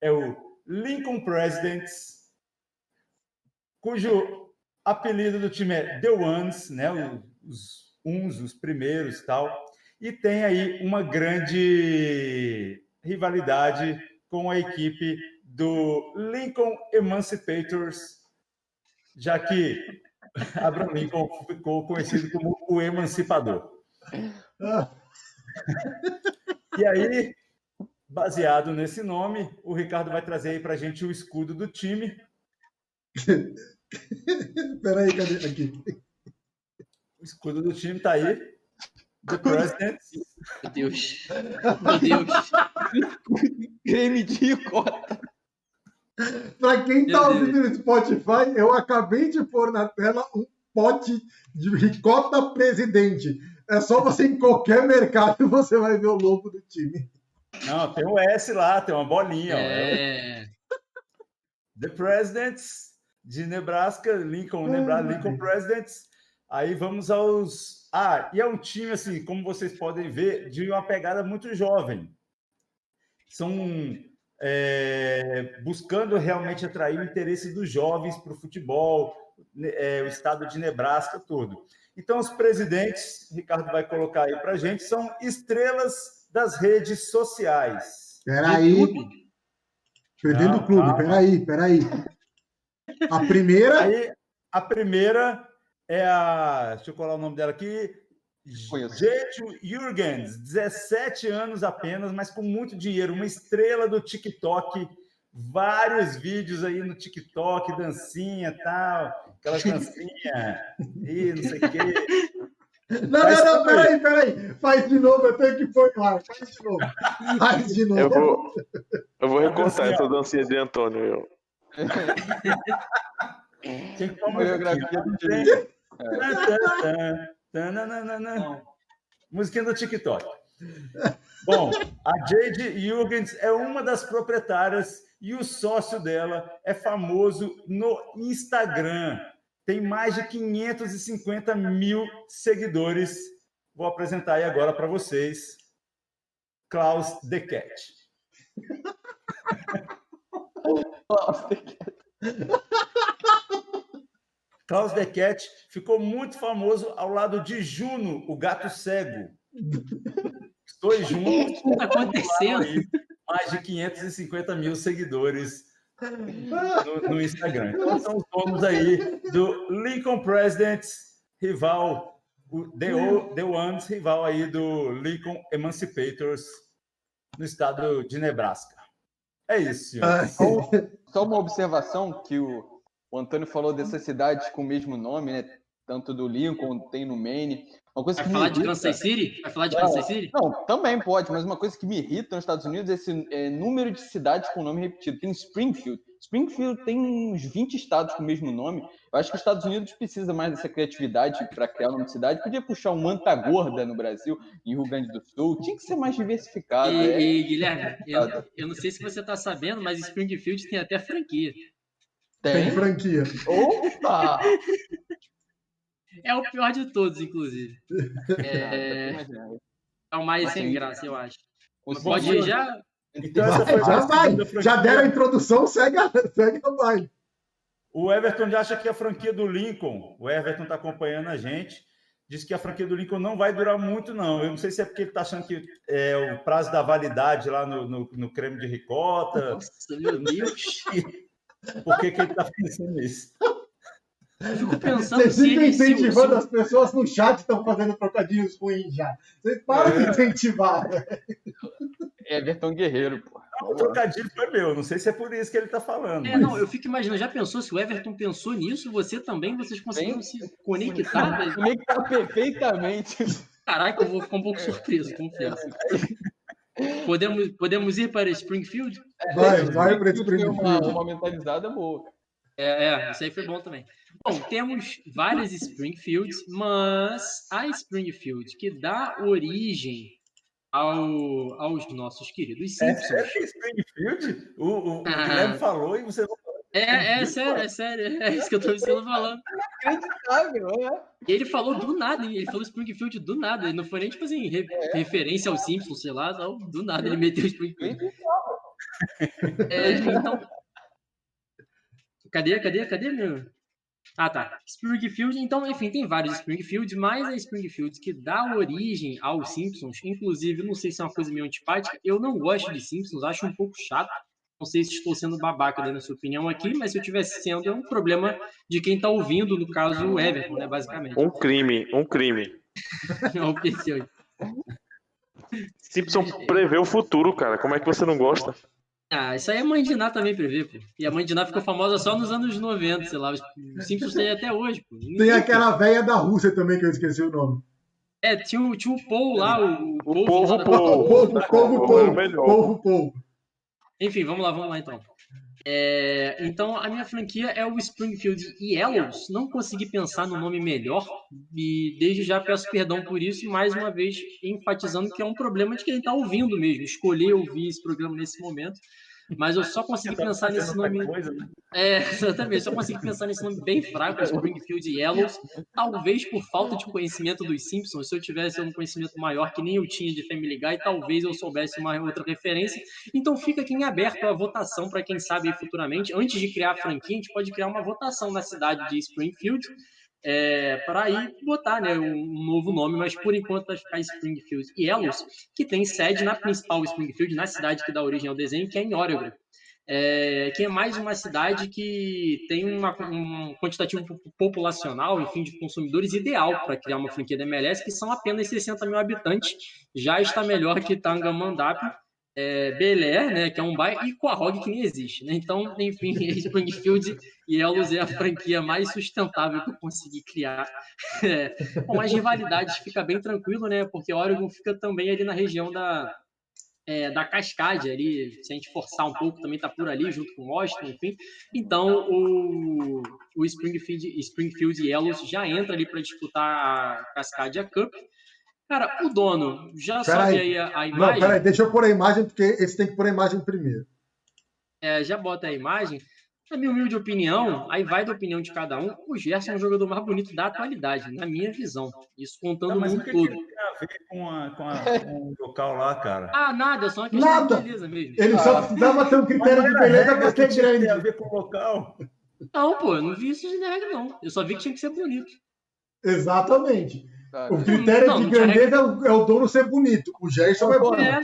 é o Lincoln Presidents, cujo apelido do time é The Ones, né? Os uns, os primeiros tal. E tem aí uma grande rivalidade com a equipe do Lincoln Emancipators, já que Abraham Lincoln ficou conhecido como o emancipador. E aí, baseado nesse nome, o Ricardo vai trazer aí para a gente o escudo do time. Espera aí, cadê? Aqui. O escudo do time está aí. The President. Meu Deus. Meu Deus. Creme de ricota. Para quem Meu está Deus. ouvindo no Spotify, eu acabei de pôr na tela um pote de ricota presidente. É só você em qualquer mercado você vai ver o logo do time. Não, tem um S lá, tem uma bolinha. ó. É. The Presidents de Nebraska, Lincoln, Nebraska, Lincoln Presidents. Aí vamos aos. Ah, e é um time, assim, como vocês podem ver, de uma pegada muito jovem. São é, buscando realmente atrair o interesse dos jovens para o futebol, né, é, o estado de Nebraska todo. Então, os presidentes, Ricardo vai colocar aí para a gente, são estrelas das redes sociais. Peraí, perdendo o clube, peraí, peraí. A primeira, Aí, a primeira é a. Deixa eu colar o nome dela aqui. Jade Jürgens, 17 anos apenas, mas com muito dinheiro, uma estrela do TikTok, vários vídeos aí no TikTok, dancinha tal, aquela dancinha e não sei o quê. Não, não, não, peraí, peraí. Faz de novo, eu tenho que pôr ar. Faz de novo. Faz de novo. Eu vou, eu vou recontar assim, essa dancinha de Antônio. Eu. Quem que toma Coreografia do Tananana. Musiquinha do TikTok. Bom, a Jade Jürgens é uma das proprietárias e o sócio dela é famoso no Instagram. Tem mais de 550 mil seguidores. Vou apresentar aí agora para vocês. Klaus The Cat. Klaus The Cat ficou muito famoso ao lado de Juno, o gato cego. Os dois juntos. O que está acontecendo? aí, mais de 550 mil seguidores no, no Instagram. Então, são os donos aí do Lincoln Presidents, rival, o The, O- The Ones, rival aí do Lincoln Emancipators, no estado de Nebraska. É isso, Ah, senhores. Só uma observação que o, o Antônio falou dessas cidades com o mesmo nome, né? Tanto do Lincoln, tem no Maine. Uma coisa Vai que falar de irrita- Kansas City? Vai falar de Não, Kansas City? Não, também pode, mas uma coisa que me irrita nos Estados Unidos é esse é, número de cidades com nome repetido. Tem Springfield. Springfield tem uns 20 estados com o mesmo nome. Eu acho que os Estados Unidos precisa mais dessa criatividade para criar nome de cidade. Podia puxar um Manta Gorda no Brasil, em Rio Grande do Sul. Tinha que ser mais diversificado. E, é. e, Guilherme, eu, eu não sei se você está sabendo, mas Springfield tem até franquia. Tem Tem. franquia. Opa! É o pior de todos, inclusive. É, é o mais sem graça, eu acho. Pode ir já? Então, essa foi já vai. Já deram a introdução, segue a, segue a baile. O Everton já acha que a franquia do Lincoln, o Everton está acompanhando a gente, diz que a franquia do Lincoln não vai durar muito, não. Eu não sei se é porque ele está achando que é o prazo da validade lá no, no, no creme de ricota. Nossa, meu Deus. Por que, que ele está pensando nisso? Eu fico pensando Vocês se ficam. Se, se, incentivando as pessoas no chat estão fazendo trocadilhos ruins já. Vocês param É. de incentivar. Everton Guerreiro, pô. Não, o trocadilho foi meu. Não sei se é por isso que ele está falando. É, mas- não, eu fico imaginando, já pensou se o Everton pensou nisso, você também, vocês conseguiram se conectar? Conectar perfeitamente. Caraca, eu vou ficar um pouco surpreso, confesso. Podemos, podemos ir para Springfield? Vai, vai para primeiro uma, uma mentalizada boa. É, é, isso aí foi bom também. Bom, temos várias Springfields, mas a Springfield que dá origem ao, aos nossos queridos É Simpsons. que é Springfield? O, o, o Ah. Guilherme falou e você não É, é sério, é sério, é isso que eu tô me falando. Acreditável, é. E ele falou do nada, hein? ele falou Springfield do nada, ele não foi nem tipo assim, re- referência aos Simpsons, sei lá, não, do nada ele meteu Springfield. É, então. Cadê, cadê, cadê, meu? Ah, tá. Springfield, então, enfim, tem vários Springfields, mas a Springfield que dá origem aos Simpsons, inclusive, não sei se é uma coisa meio antipática, eu não gosto de Simpsons, acho um pouco chato. Não sei se estou sendo babaca dando a sua opinião aqui, mas se eu estivesse sendo, é um problema de quem está ouvindo, no caso, o Everton, né, basicamente. Um crime, um crime. O aí. Simpson prevê o futuro, cara. Como é que você não gosta? Ah, isso aí a mãe de Ná também prevê, pô. E a mãe de Ná ficou famosa só nos anos 90, sei lá. Os Simpsons tem até hoje, pô. Tem aquela velha da Rússia também, que eu esqueci o nome. É, tinha o, tinha o Paul lá, o, O povo, lá da- povo. Povo, povo, Era povo. o melhor. Povo, povo. Enfim, vamos lá, vamos lá então. É, então, a minha franquia é o Springfield Yellows. Não consegui pensar no nome melhor e desde já peço perdão por isso mais uma vez enfatizando que é um problema de quem está ouvindo mesmo. Escolher ouvir esse programa nesse momento. Mas eu só consegui pensar nesse nome. coisa, né? É, exatamente. Só consegui pensar nesse nome bem fraco, Springfield Yellows. Talvez por falta de conhecimento dos Simpsons, se eu tivesse um conhecimento maior que nem eu tinha de Family Guy, talvez eu soubesse uma outra referência. Então fica aqui em aberto a votação para quem sabe futuramente. Antes de criar a franquia, a gente pode criar uma votação na cidade de Springfield. É, para aí botar né, um novo nome, mas por enquanto vai ficar Springfield Yellows, que tem sede na principal Springfield, na cidade que dá origem ao desenho, que é em Oregon é, que é mais uma cidade que tem uma, um quantitativo po- populacional, enfim, de consumidores ideal para criar uma franquia da MLS, que são apenas 60 mil habitantes. Já está melhor que Tangamandap, é, Belé, né, que é um bairro, e Quahog, que nem existe. Né? Então, enfim, Springfield e Elos é a franquia mais sustentável que eu consegui criar. É, com as rivalidades fica bem tranquilo, né? Porque Oregon fica também ali na região da, é, da Cascade ali, se a gente forçar um pouco, também tá por ali, junto com Washington, enfim. Então, o, o Springfield, Springfield Yellows já entra ali para disputar a Cascadia Cup. Cara, o dono, já Pera sobe aí. aí a, a Não, imagem? peraí, deixa eu pôr a imagem, porque esse tem que pôr a imagem primeiro. É, já bota a imagem. Na minha humilde opinião, aí vai da opinião de cada um, o Gerson é o jogador mais bonito da atualidade, na minha visão. Isso contando o mas o mundo que, todo. que tem a ver com, a- com a- com o local lá, cara? Ah, nada, é só uma questão Nada. de beleza mesmo. Ele só precisava ter um critério de Mas beleza pra ser que tinha que ter a grande. ver com o local. Não, pô, eu não vi isso de regra, não. Eu só vi que tinha que ser bonito. Exatamente. Cara. O critério Não, de tinha grandeza é o, é o dono ser bonito. O Gerson é bonito. É,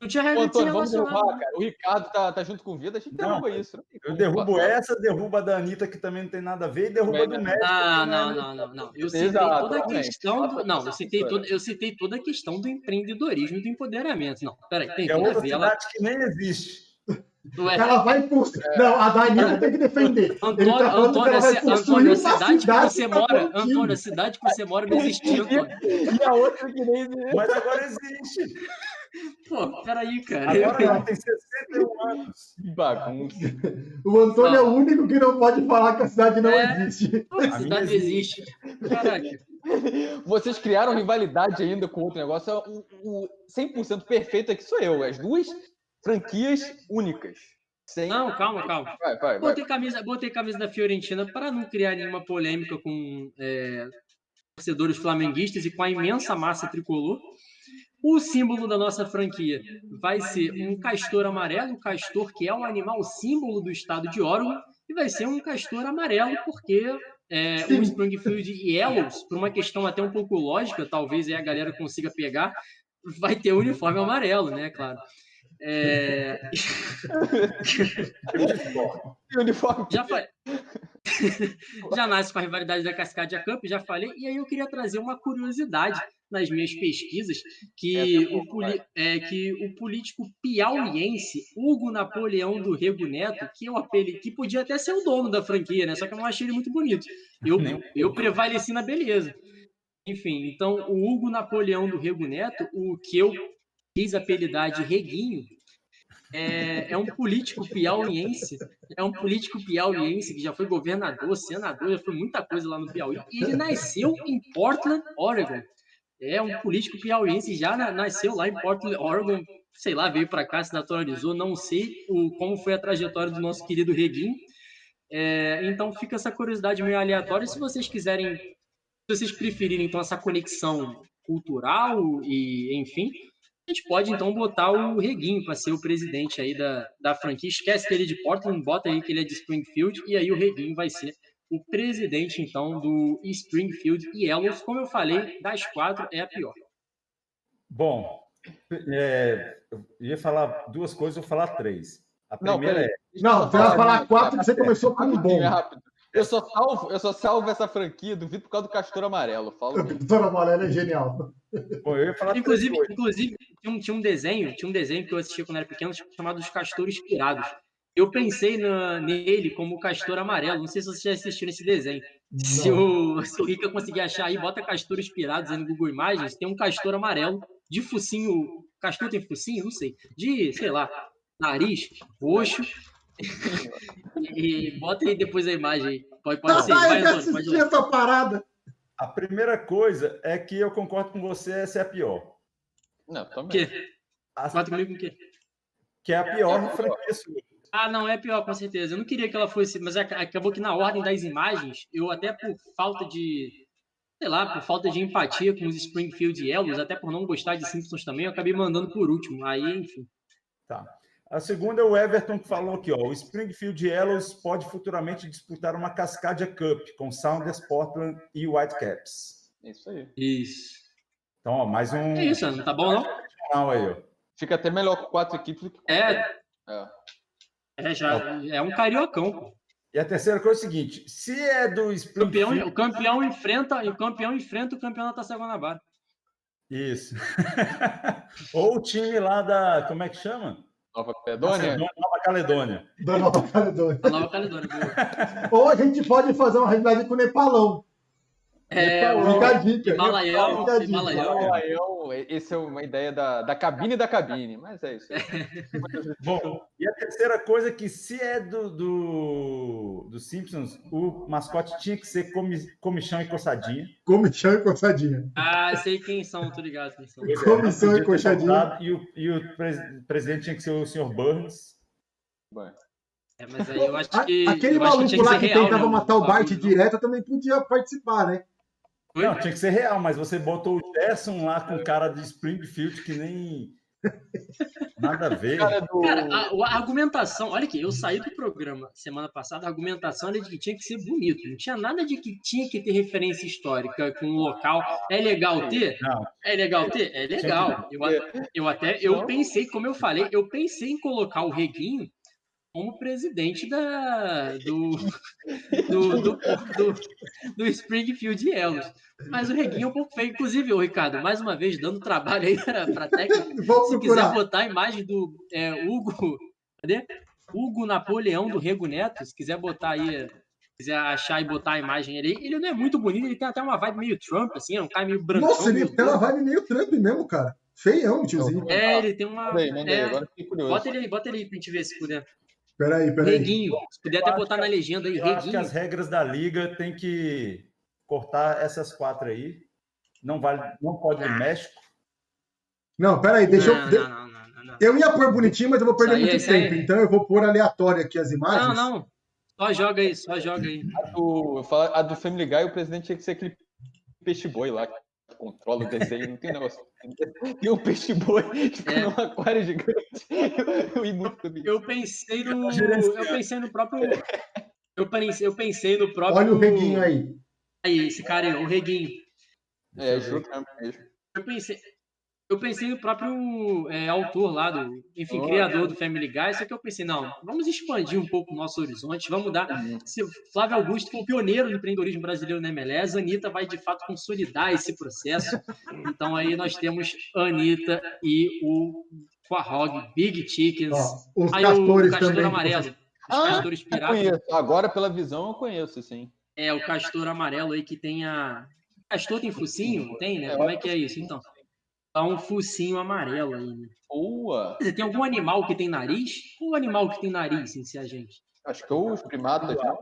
não tinha Ô, regra se Antônio, vamos derrubar, cara. O Ricardo tá, tá junto com o Vida, a gente Não, derruba isso. Eu derrubo essa, derrubo a da Anitta, que também não tem nada a ver, e derrubo a do Também Messi. Não, não, é- não, não, não. Eu citei Exato, toda a questão do. Não, eu citei, toda, eu citei toda a questão do empreendedorismo e do empoderamento. Não, peraí, tem É tudo a outra ver. Ela, cidade que nem existe. Ué, Ela vai por. Não, a da Anitta tem que defender. Ele Antônio, tá que Antônio, ela a, vai Antônio, a uma cidade que cidade você pra mora. Antônio, a cidade que você mora não Antônio. E a outra que nem. Mas agora existe. Pô, peraí, cara. Agora ela tem 61 anos. Bagunça. O Antônio é Não. o único que não pode falar que a cidade não É. existe. Pô, a cidade não existe. Caraca. Vocês criaram rivalidade ainda com outro negócio. O, o 100% perfeito aqui sou eu. As duas franquias únicas. Sem... Não, calma, calma. Vai, vai, vai. Botei camisa, botei camisa da Fiorentina para não criar nenhuma polêmica com é, torcedores flamenguistas e com a imensa massa tricolor. O símbolo da nossa franquia vai ser um castor amarelo, um castor que é o animal símbolo do estado de Oregon, e vai ser um castor amarelo porque é, o Springfield Yellows, por uma questão até um pouco lógica, talvez aí a galera consiga pegar, vai ter o uniforme amarelo, né, claro. É... uniforme. Já falei. já nasce com a rivalidade da Cascadia Cup, já falei, e aí eu queria trazer uma curiosidade nas minhas pesquisas que, o, poli é, que o político piauiense Hugo Napoleão do Rego Neto, que eu apelei, que podia até ser o dono da franquia, né? Só que eu não achei ele muito bonito. Eu, eu prevaleci na beleza. Enfim, então o Hugo Napoleão do Rego Neto, o que eu quis apelidar de Reguinho, é, é, um político piauiense, é um político piauiense que já foi governador, senador, já foi muita coisa lá no Piauí. Ele nasceu em Portland, Oregon. É um político piauiense, já nasceu lá em Portland, Oregon, sei lá, veio para cá, se naturalizou, não sei o, como foi a trajetória do nosso querido Reguinho. É, então fica essa curiosidade meio aleatória. Se vocês quiserem, se vocês preferirem então essa conexão cultural e enfim, gente pode então botar o Reguinho para ser o presidente aí da, da franquia. Esquece que ele é de Portland, bota aí que ele é de Springfield e aí o Reguinho vai ser o presidente, então, do Springfield Yellows. Como eu falei, das quatro é a pior. Bom, é, eu ia falar duas coisas, eu vou falar três. A primeira não, é. Não, você vai falar quatro que você começou com um bom. Eu só salvo, eu só salvo essa franquia, duvido por causa do Castor Amarelo. Falo. O Castor Amarelo é genial. Bom, eu ia falar inclusive, inclusive tinha, um, tinha um desenho, tinha um desenho que eu assisti quando era pequeno, chamado Os Castores Pirados. Eu pensei na, nele como o castor amarelo. Não sei se vocês já assistiram esse desenho. Se o, se o Rica conseguir achar aí, bota castores pirados aí no Google Imagens. Tem um castor amarelo de focinho. Castor tem focinho? Não sei. De, sei lá, nariz roxo. e bota aí depois a imagem aí. Pode, pode ser. Vai, Antônio, pode essa parada. A primeira coisa é que eu concordo com você, essa é a pior. Não, também. Que? As... Concordo comigo com o quê? Que é a pior franquia sua. Ah, não, é pior, com certeza. Eu não queria que ela fosse, mas acabou que na ordem das imagens, eu até por falta de, sei lá, por falta de empatia com os Springfield Yellows, até por não gostar de Simpsons também, eu acabei mandando por último. Aí, enfim. Tá. A segunda é o Everton que falou aqui, ó, o Springfield Yellows pode futuramente disputar uma Cascadia Cup com Sounders, Portland e Whitecaps. Isso aí. Isso. Então, ó, mais um. É isso, não tá bom não? Aí, ó. Fica até melhor com quatro equipes do que com É. é. É, já, é um cariocão. E a terceira coisa é o seguinte: se é do campeão, o campeão enfrenta, o campeão enfrenta o campeão da Taça Guanabara. Isso. Ou o time lá da, como é que chama? Nova Caledônia. Nova Caledônia. Da Nova Caledônia. Da Nova Caledônia. Ou a gente pode fazer uma realidade com o Nepalão. É, Fica a dica. Himalaião, Himalaião. Esse é uma ideia da, da cabine da cabine, mas é isso. Bom, e a terceira coisa é que se é do, do, do Simpsons, o mascote tinha que ser comi, comichão e coçadinha. Comichão e coçadinha. Ah, sei quem são, tô ligado quem são. É, comichão e coçadinha. E o, e o presidente tinha que ser o Sr. Burns. Bom. É, mas aí eu acho que. Aquele maluco que lá que real, tentava né? matar o Bart direto também podia participar, né? Não, tinha que ser real, mas você botou o Gerson lá com cara de Springfield que nem. Nada a ver. Cara, do... cara a, a, argumentação, olha aqui, eu saí do programa semana passada, a argumentação era de que tinha que ser bonito. Não tinha nada de que tinha que ter referência histórica com o local. É legal ter? Não. É legal ter? É legal. Eu, eu até eu pensei, como eu falei, eu pensei em colocar o Reguinho como presidente da, do, do, do, do, do Springfield Yellows. Mas o Reguinho é um pouco feio. Inclusive, o Ricardo, mais uma vez, dando trabalho aí para a técnica. Se quiser botar a imagem do é, Hugo. Cadê? Hugo Napoleão do Rego Neto, se quiser botar aí, quiser achar e botar a imagem ali, ele não é muito bonito, ele tem até uma vibe meio Trump, assim, é um cara meio branco. Nossa, ele tem uma vibe meio Trump mesmo, cara. Feião, tiozinho. É, ele tem uma. Aí, é... agora bota ele aí, bota ele aí pra gente ver se puder. Peraí, peraí. Reguinho. Se puder até botar na legenda aí, eu Reguinho. Acho que as regras da liga tem que cortar essas quatro aí. Não vale, não pode no México. Não, peraí, deixa não, eu. Não, não, não, Eu ia pôr bonitinho, mas eu vou perder aí, muito tempo. Aí. Então eu vou pôr aleatório aqui as imagens. Não, não. Só joga aí, só joga aí. A do, a do Family Guy, o presidente tinha que ser aquele peixe boi lá controla o desenho, não tem negócio. Tem um peixe boi tipo, é. num aquário gigante. Eu, eu, eu, eu pensei no. Eu pensei no próprio. Eu pensei, eu pensei no próprio. Olha o reguinho aí. Aí, esse cara aí, o Reguinho. É, juro mesmo. Eu pensei, eu pensei no próprio é, autor lá, do, enfim, Oh, criador do Family Guy, só que eu pensei, não, vamos expandir um pouco o nosso horizonte, vamos dar. Se o Flávio Augusto foi o pioneiro do empreendedorismo brasileiro na MLS, a Anitta vai de fato consolidar esse processo. Então aí nós temos a Anitta e o Quahog, Big Chickens. Ó, os aí castores o Castor também. Amarelo. Os Ah, castores Eu piratas. conheço. Agora, pela visão, eu conheço, sim. É, o castor amarelo aí que tem a. Castor tem focinho? Tem, né? Como é que é isso, então? Tá um focinho amarelo aí, né? Boa. Quer dizer, tem algum animal que tem nariz? Qual animal que tem nariz em si, a gente? Acho que os primatas, né?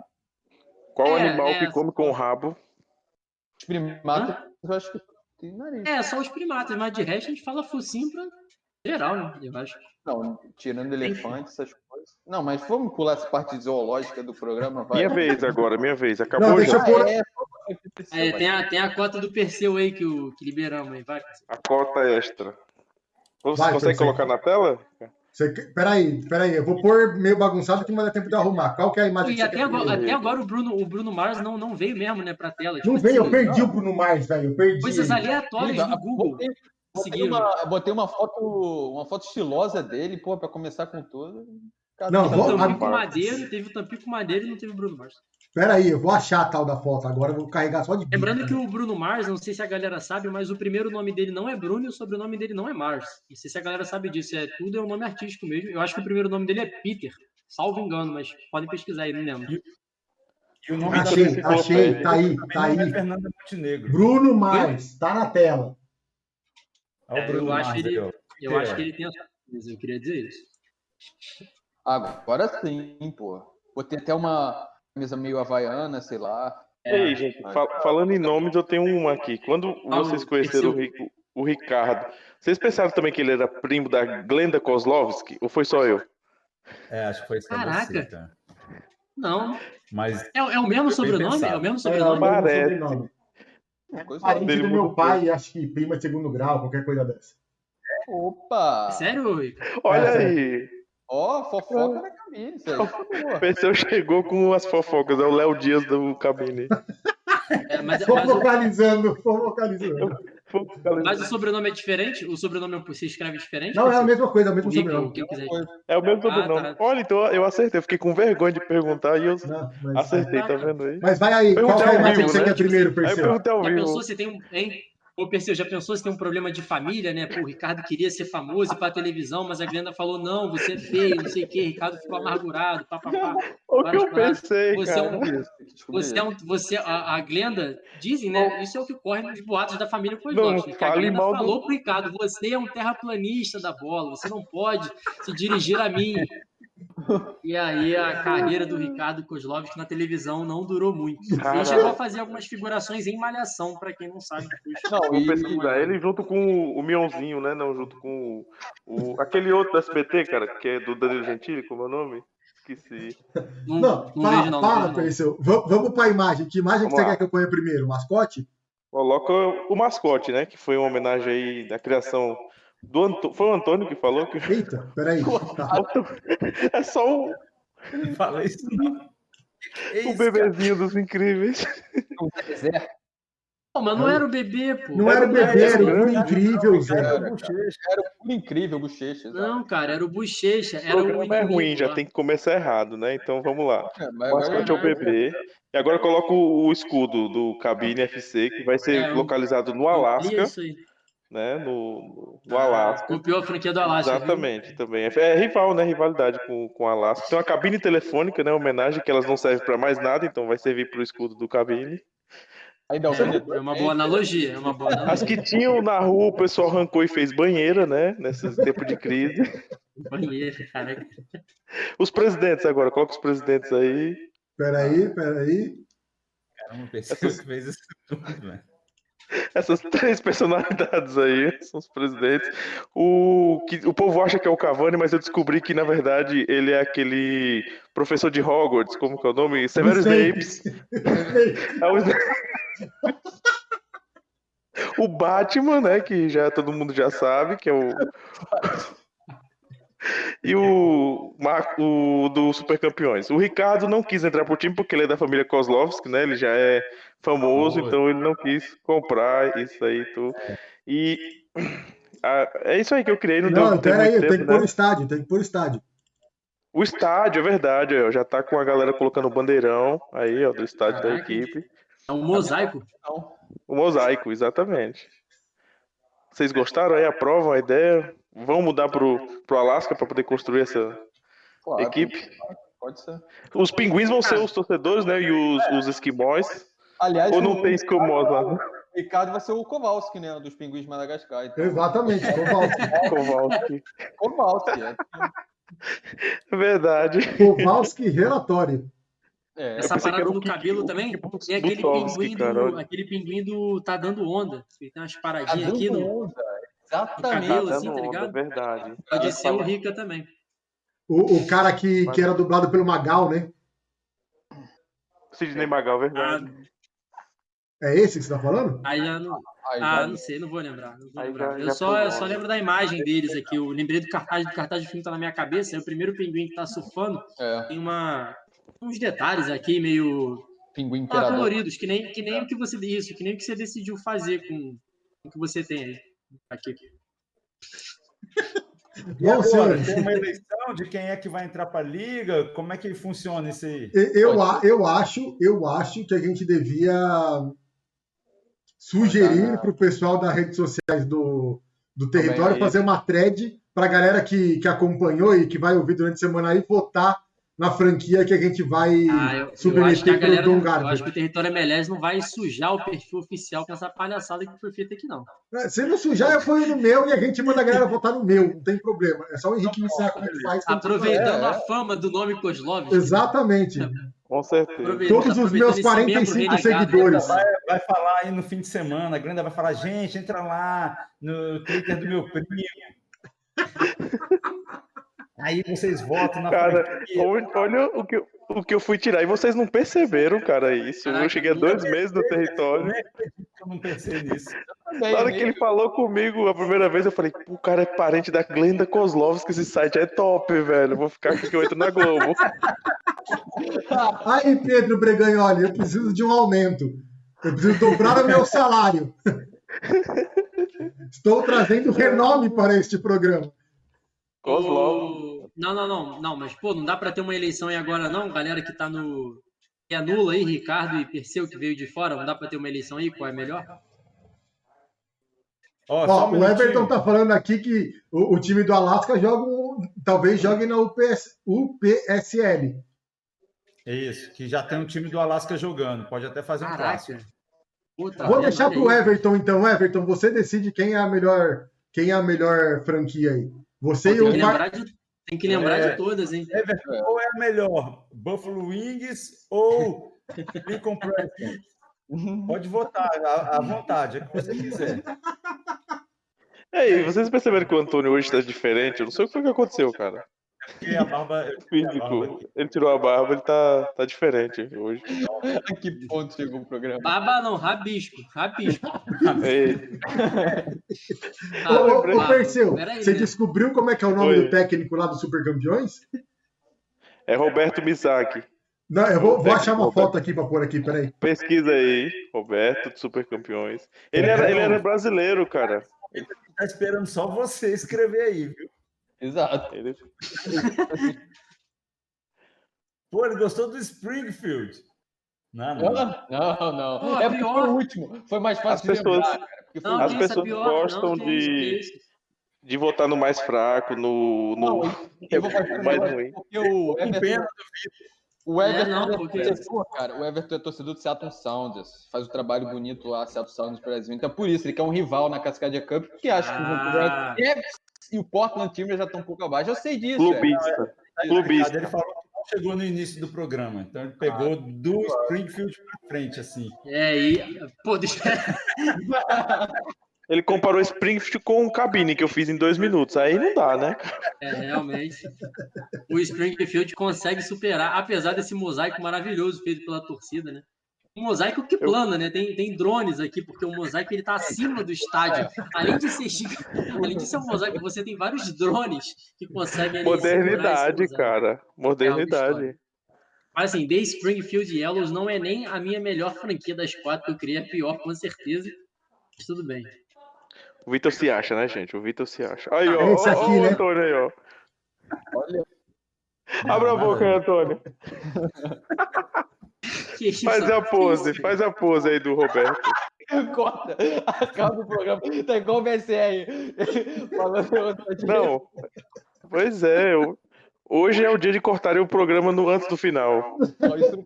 Qual É, animal é. que come com o rabo? Os primatas, eu acho que tem nariz. É, só os primatas, mas de resto a gente fala focinho pra geral, né? Eu acho. Não, tirando elefante, essas coisas. Não, mas vamos pular essa parte zoológica do programa, vai. Minha vez agora, minha vez. Acabou Não, deixa já. eu pôr. Ah, é, É, tem, a, tem a cota do Perseu aí que, o, que liberamos aí, vai. A cota extra. Você Vai, consegue colocar na tela? Você... Peraí, peraí. Eu vou pôr meio bagunçado que não vai dar tempo de arrumar. Qual que é a imagem E que você até agora, até agora o Bruno, o Bruno Mars não, não veio mesmo, né, pra tela. Não Tipo veio, eu assim, perdi o Bruno Mars, velho. Eu perdi. Coisas aleatórias do Google. Botei, botei uma, botei uma foto, uma foto estilosa dele, pô, pra começar com tudo. Cara, Não, Teve o Tampico Madeiro, teve o Tampico Madeiro e não teve o Bruno Mars. Peraí, eu vou achar a tal da foto agora. Eu vou carregar só de bico. Lembrando que o Bruno Mars, não sei se a galera sabe, mas o primeiro nome dele não é Bruno e o sobrenome dele não é Mars. Não sei se a galera sabe disso, é tudo é um nome artístico mesmo. Eu acho que o primeiro nome dele é Peter, salvo engano, mas podem pesquisar aí, não lembro. E o nome Achei, da achei. Tá aí, tá é aí. Fernanda Montenegro. Bruno Mars, tá na tela. Olha É, o Bruno eu acho Mars ele- aí. Eu É. acho que ele tem essa coisa, eu queria dizer isso. Agora sim, pô. Botei até uma camisa meio havaiana, sei lá. Ei, gente, fa- falando em nomes, eu tenho uma aqui. Quando Ah, vocês o conheceram o, Perseu. Ri- o Ricardo, vocês pensaram também que ele era primo da Glenda Kozlovski? Ou foi só eu? É, acho que foi só Caraca. você, tá? Não, Mas é, é o mesmo sobrenome? É o mesmo É, sobrenome? o mesmo sobrenome. Parente dele do meu pai, acho que prima de segundo grau, qualquer coisa dessa. Opa! Sério, Rico? Olha É, aí, Ó, fofoca na cabine, isso aí. o Perseu chegou com as fofocas, é o Léo Dias do cabine. É, mas, Tô mas, o, focalizando, tô focalizando. mas o sobrenome é diferente? O sobrenome você escreve diferente? Não, é a mesma coisa, é o mesmo O sobrenome. É o mesmo Ah, sobrenome. tá. Olha, então eu acertei, eu fiquei com vergonha de perguntar e eu Não, mas, acertei, tá vendo aí? mas vai aí, qual é a imagem que você né? quer primeiro, Aí eu Perseu? perguntei ao Já vivo. pensou se tem um. Hein? Ô, Perseu, já pensou se tem um problema de família, né? Pô, o Ricardo queria ser famoso e ir pra televisão, mas a Glenda falou: não, você é feio, não sei o quê. Ricardo ficou amargurado, papapá. O que eu paradas. pensei, Você é cara. um. Você é um. Você, a, a Glenda, dizem, né? Isso é o que corre nos boatos da família. Não, que a Glenda mal do- falou pro Ricardo: você é um terraplanista da bola, você não pode se dirigir a mim. E aí a carreira do Ricardo Kozlovski na televisão não durou muito. Ele chegou a fazer algumas figurações em Malhação, pra quem não sabe. Não, Vou e, pesquisar ele junto com o Mionzinho, né? Não, junto com o, o- aquele outro do SBT, cara, que é do Danilo Gentili, como é o nome? Esqueci. Não, Não, não, para, vejo não. não para, vejo, não. Perseu. Va- Vamos pra imagem. Que imagem que Vamos você lá. quer que eu ponha primeiro? Mascote? Coloca o mascote, né? Que foi uma homenagem aí da criação do Antônio. Foi o Antônio que falou que Eita, peraí. É só o, fala isso não. O isso, bebezinho dos incríveis. o Não, mas não era o bebê, pô. Não era o bebê, era o grande, incrível, Zé. cara? É, bochecha. era o incrível Bochecha. exato. Não, cara, era o Bochecha. O Era o programa é ruim, já tem que começar errado, né? Então vamos lá. É, O mas mascote é o agora- bebê. E agora coloca o o escudo do Cabine FC, que vai ser É, o- localizado no Alasca, Isso aí. Né? No, no Alasca. Copiou a franquia do Alasca. viu? Exatamente, também. É, é rival, né? Rivalidade com, com a Alaska. Tem uma cabine telefônica, né? Homenagem que elas não servem para mais nada, então vai servir para o escudo do cabine. Ainda É uma boa analogia, é uma boa As analogia. que tinham na rua, o pessoal arrancou e fez banheira, né? Nesse tempo de crise. Banheiro, caraca. Os presidentes agora, coloca os presidentes aí. Peraí, peraí. Caramba, o Perseu que fez isso tudo, velho. Essas três personalidades aí são os presidentes. O, que, o povo acha que é o Cavani, mas eu descobri que, na verdade, ele é aquele professor de Hogwarts, como que é o nome? Severo Snape. É o. O Batman, né? Que já todo mundo já sabe, que é o. E o, Marco, o do Super Campeões. O Ricardo não quis entrar pro time porque ele é da família Kozlovski, né? Ele já é famoso, então ele não quis comprar isso aí. Tudo. E ah, é isso aí que eu criei. Não, Não, deu pera aí, muito tem que tempo, pôr né? o estádio, tem que pôr o estádio. O estádio, é verdade, ó, já tá com a galera colocando o bandeirão aí, ó, do estádio da Caraca. equipe. É um mosaico. O mosaico, exatamente. Vocês gostaram aí? Aprovam a ideia? Vão mudar pro, pro Alasca para poder construir essa claro, equipe? Pode ser. Os pinguins vão ser os torcedores, né? E os, os esquimós. Aliás, Ou não o tem esquimós lá? o Ricardo vai ser o Kowalski, né? Dos pinguins de Madagascar. Então, Exatamente, Kowalski. Kowalski. Kowalski. é. É verdade. Kowalski relatório. É, Essa parada do cabelo também. Kik Tem aquele pinguim, do, aquele pinguim do Tá Dando Onda. Tem umas Tá paradinhas aqui dando no. onda. Exatamente. assim, tá ligado? verdade. Pode ser o Rica também. O, o cara que, que era dublado pelo Magal, né? Sidney Magal, Ah, verdade. É esse que você tá falando? aí já não. Aí Ah, já- não sei, não vou lembrar. não vou lembrar. já- eu, já só, eu só lembro da imagem deles aqui. Eu lembrei do cartaz, do cartaz do filme tá na minha cabeça. É o primeiro pinguim que tá surfando. é, Tem uma, uns detalhes aqui meio pinguim ah, imperador. coloridos, que nem, que nem o que você isso, que nem o que você decidiu fazer com com o que você tem aí. Aqui. E Bom, agora, tem uma eleição de quem é que vai entrar para a liga? Como é que funciona isso aí? eu, eu acho, eu acho que a gente devia sugerir para o pessoal das redes sociais do, do território fazer uma thread para a galera que, que acompanhou e que vai ouvir durante a semana aí votar na franquia que a gente vai Ah, eu, eu acho que a submeter para o galera, Tom eu Garber. acho que o território MLS não vai sujar o perfil oficial com essa palhaçada que foi feita aqui, não. É, Se não sujar, eu ponho no meu e a gente manda a galera votar no meu, não tem problema. É só o Henrique me ensinar como é que faz. Aproveitando É, é. a fama do nome Kozlov. Exatamente. Com certeza. Todos os meus esse 45 membro renegado, seguidores. Vai, vai falar aí no fim de semana, a Glenda vai falar, gente, entra lá no Twitter do meu primo. Aí vocês votam na Cara, franquia. olha o que, eu- o que eu fui tirar. E vocês não perceberam, cara, isso. Caraca, eu cheguei a dois meses no território. eu não pensei nisso. Também, Na hora né? que ele falou comigo a primeira vez, eu falei, o cara é parente da Glenda Kozlovski, esse site é top, velho. Vou ficar aqui que eu entro na Globo. Aí, Pedro Breganholi, eu preciso de um aumento. Eu preciso dobrar o meu salário. Estou trazendo renome para este programa. Kozlov. Não, não, não, não, mas pô, não dá pra ter uma eleição aí agora, não? Galera que tá no. Que anula aí, Ricardo e Perseu, que veio de fora, não dá pra ter uma eleição aí? Qual é melhor? Ó, só Ó, um o. Everton tá falando aqui que o, o time do Alasca joga, um- talvez jogue na UPS, UPSL. Isso, que já tem um time do Alasca jogando. Pode até fazer um clássico. Caraca. Tá Vou deixar pro aí. Everton então, Everton, você decide quem é a melhor, quem é a melhor franquia aí. Você e Tem o que de, tem que lembrar É. de todas, hein? Qual é a melhor? Buffalo Wings ou Lincoln Press? Pode votar à, à vontade, é o que você quiser. E aí, vocês perceberam que o Antônio hoje tá diferente? Eu não sei o que foi que aconteceu, cara. Porque a barba. a barba Físico. Ele tirou a barba, ele tá, tá diferente hoje. A que ponto chegou o programa? Baba não, rabisco, rabisco. Ei, Ô, ô, ô, ah, Perseu, peraí, você né? descobriu como é que é o nome Oi. do técnico lá do Super Campeões? é Roberto Misaki. Não, eu vou, vou achar uma Roberto. foto aqui pra pôr aqui, peraí. Pesquisa aí, Roberto, do Super Campeões. Ele era, ele era brasileiro, cara. Tá esperando só você escrever aí, viu? Exato. Ele, Pô, ele gostou do Springfield. Não, não. Não, não. Pô, é porque pior. foi o último. Foi mais fácil As de pessoas- lembrar, cara. Porque foi Não, As é pessoas pior, gostam não, de- de votar no mais fraco, no, no Eu vou fazer um mais ruim. Porque o Everton, o É, Everton, não, é porque- torcedor, cara, o Everton é torcedor do Seattle Sounders. Faz o trabalho bonito lá, Seattle Sounders Brasil. Então, por isso, ele quer um rival na Cascadia Cup, porque acha que o Ah. Vancouver Canucks e o Portland Timbers já estão um pouco abaixo. Eu sei disso, velho. Clubista. Aí, Clubista. Ricardo, Ele falou que não chegou no início do programa. Então ele pegou do Springfield para frente, assim. É, e. Pô, deixa. Ele comparou Springfield com um cabine que eu fiz em dois minutos. Aí não dá, né? É, realmente. O Springfield consegue superar, apesar desse mosaico maravilhoso feito pela torcida, né? Um mosaico que plana, né? Tem, tem drones aqui, porque o mosaico ele tá acima do estádio. Além de ser além de ser um mosaico, você tem vários drones que conseguem Modernidade, cara. Modernidade. Mas assim, The Springfield Yellows não é nem a minha melhor franquia das quatro que eu criei, é a pior, com certeza. Mas tudo bem. O Vitor se acha, né, gente? O Vitor se acha. Aí, ó. É esse ó, aqui, ó, o né? Antônio aí, ó. Olha, Abra a boca Antônio. Faz a pose, faz a pose aí do Roberto. corta. Acaba o programa. Tá igual o BCR. Não. Pois é, eu- hoje é o dia de cortarem o programa no, antes do final.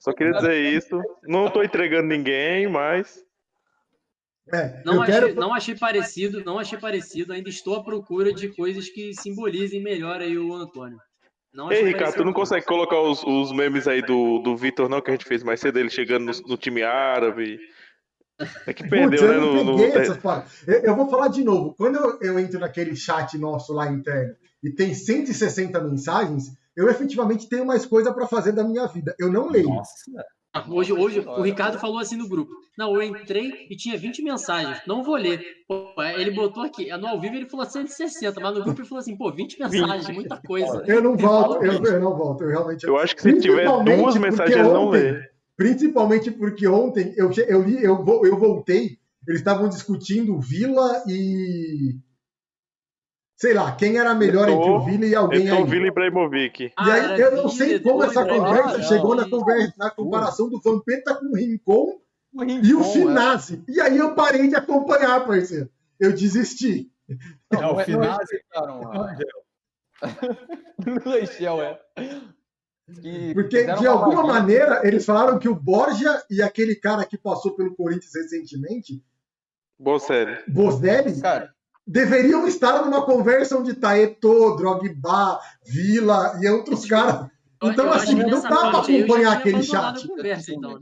Só queria dizer isso. Não tô entregando ninguém, mas. É, Não eu achei, quero. não achei parecido, não achei parecido. Ainda estou à procura de coisas que simbolizem melhor aí o Antônio. Não Ei, achei Ricardo, tu não consegue colocar os, os memes aí do, do Vitor, não, que a gente fez mais cedo, ele chegando no, no time árabe. É que Putz, perdeu, eu né? não No, no- peguei essas paradas. Eu, eu vou falar de novo. Quando eu, eu entro naquele chat nosso lá interno e tem 160 mensagens, eu efetivamente tenho mais coisa para fazer da minha vida. Eu não leio. Nossa. Hoje, hoje o Ricardo falou assim no grupo. Não, eu entrei e tinha 20 mensagens. Não vou ler. Pô, ele botou aqui. No ao vivo ele falou 160, mas no grupo ele falou assim, pô, 20 mensagens, muita coisa. Eu não volto, eu, eu não volto. Eu realmente. Eu acho que se tiver Principalmente duas porque mensagens, ele não ontem- lê. Principalmente porque ontem eu, eu li, eu, eu voltei, eles estavam discutindo Vila e. Sei lá, quem era melhor Eto'o- entre o Vila e alguém Então, aí. Vila Ibrahimovic. E Ah, aí era eu não sei como essa conversa Ah, chegou na, não. conversa, na comparação do Vampeta com o Rincon O e o Rincon, é. Finazzi. E aí eu parei de acompanhar, parceiro. Eu desisti. Não, Não, o não final. respeitaram a- No Rachel, é. Que Porque, de uma alguma maneira, eles falaram que o Borja e aquele cara que passou pelo Corinthians recentemente, Boa série. Bosdelli, Cara, deveriam estar numa conversa onde tá Eto'o, Drogba, Vila e outros caras. Então, Eu acho assim, não dá eu já acompanhar aquele chat. Conversa, então.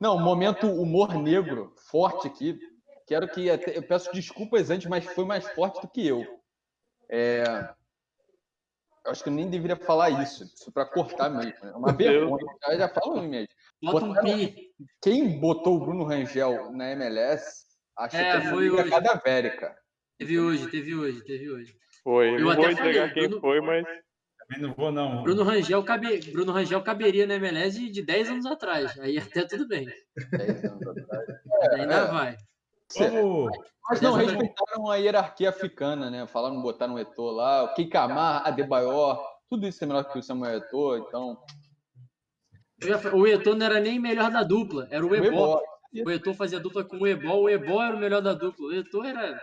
Não, momento humor negro forte aqui. Quero que até, eu peço desculpas antes, mas foi mais forte do que eu. É, eu acho que eu nem deveria falar isso, isso para cortar mesmo. É uma vergonha. Eu já falo mesmo. Bota pi. Quem botou o Bruno Rangel na MLS, acho É, que é foi hoje. cadavérica. Teve hoje, teve hoje, teve hoje. Foi. Eu não até vou entregar falei, quem Bruno- foi, mas. Também não vou, não. Bruno Rangel, cabe... Bruno Rangel caberia na MLS de, de 10 anos atrás. Aí até tudo bem. Dez anos atrás. Ainda é. vai. Vamos. Mas não respeitaram a hierarquia africana, né? Falaram botar no Eto'o lá, o Kikamar, Adebayor, tudo isso é melhor que o Samuel Eto'o, então... Eu O Eto'o não era nem melhor da dupla, era o. Ebó. O Eto'o fazia dupla com o Ebó, o Ebó era o melhor da dupla. O Eto'o era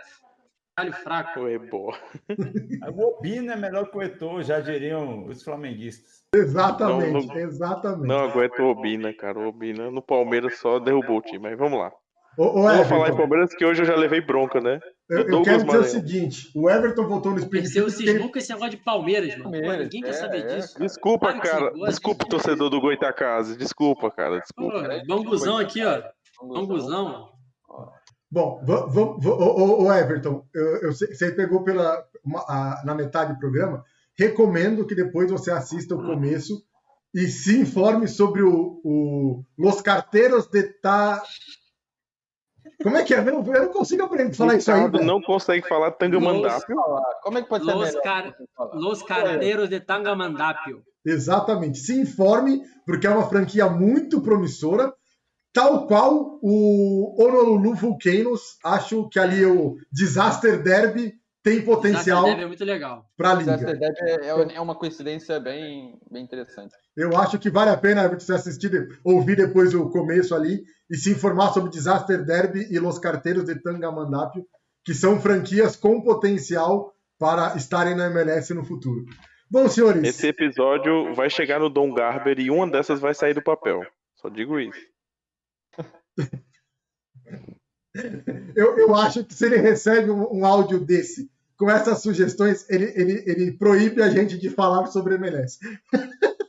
caralho fraco. Boa. O Obina é melhor que o Eto'o, já diriam os flamenguistas. Exatamente, Não, não- exatamente. Não aguento o Obina, cara. O Obina no Palmeiras só derrubou o time, mas vamos lá. Ô, ô, Não vou falar em Everton, Palmeiras que hoje eu já levei bronca, né? eu, eu quero dizer o Maranhão. seguinte: o Everton voltou no porque ele- cismou com esse negócio de Palmeiras, mano. Pô, Palmeiras, ninguém quer é, saber é. disso. Desculpa, Claro que sim, cara. gosto. Desculpa, torcedor do Goitacazes. Desculpa, cara. Pô, Desculpa. bambuzão aqui, ó. Bambuzão. Bom, ô, ô, ô, Everton, eu, eu sei- você pegou pela, uma- a- na metade do programa. Recomendo que depois você assista o começo e se informe sobre o, o Los Carteiros de Ta... Como é que é? Eu não, eu não consigo aprender a falar isso velho. não consegue falar Tangamandápio. Como é que pode ser Los? Car- Los Carteiros de Tangamandapio. Exatamente. Se informe, porque é uma franquia muito promissora. Tal qual o Honolulu Volcanoes. Acho que ali o Disaster Derby tem potencial Deve é muito legal. para a Disaster liga. Derby é, é- é uma coincidência bem, bem interessante. Eu acho que vale a pena você assistir, ouvir depois o começo ali e se informar sobre Disaster Derby e Los Carteiros de Tangamandapio, que são franquias com potencial para estarem na MLS no futuro. Bom, senhores, Esse episódio vai chegar no Dom Garber e uma dessas vai sair do papel. Só digo isso. Eu, eu acho que se ele recebe um, um áudio desse com essas sugestões, ele, ele, ele proíbe a gente de falar sobre MLS.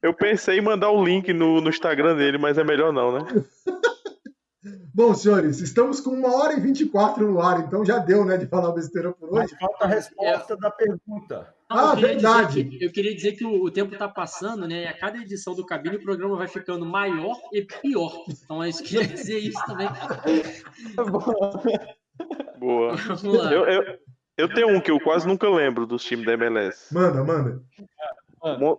Eu pensei em mandar o link no, no Instagram dele, mas é melhor não, né? Bom, senhores, estamos com uma hora e 24 no ar, então já deu, né, de falar besteira por Mas hoje. falta a resposta da pergunta. Ah, eu verdade. que- eu queria dizer que o, o tempo está passando, né? E a cada edição do cabine o programa vai ficando maior e pior. Então é isso que eu queria dizer isso também. Boa. Lá. Eu, eu, eu tenho um que eu quase nunca lembro dos times da MLS. Manda, manda.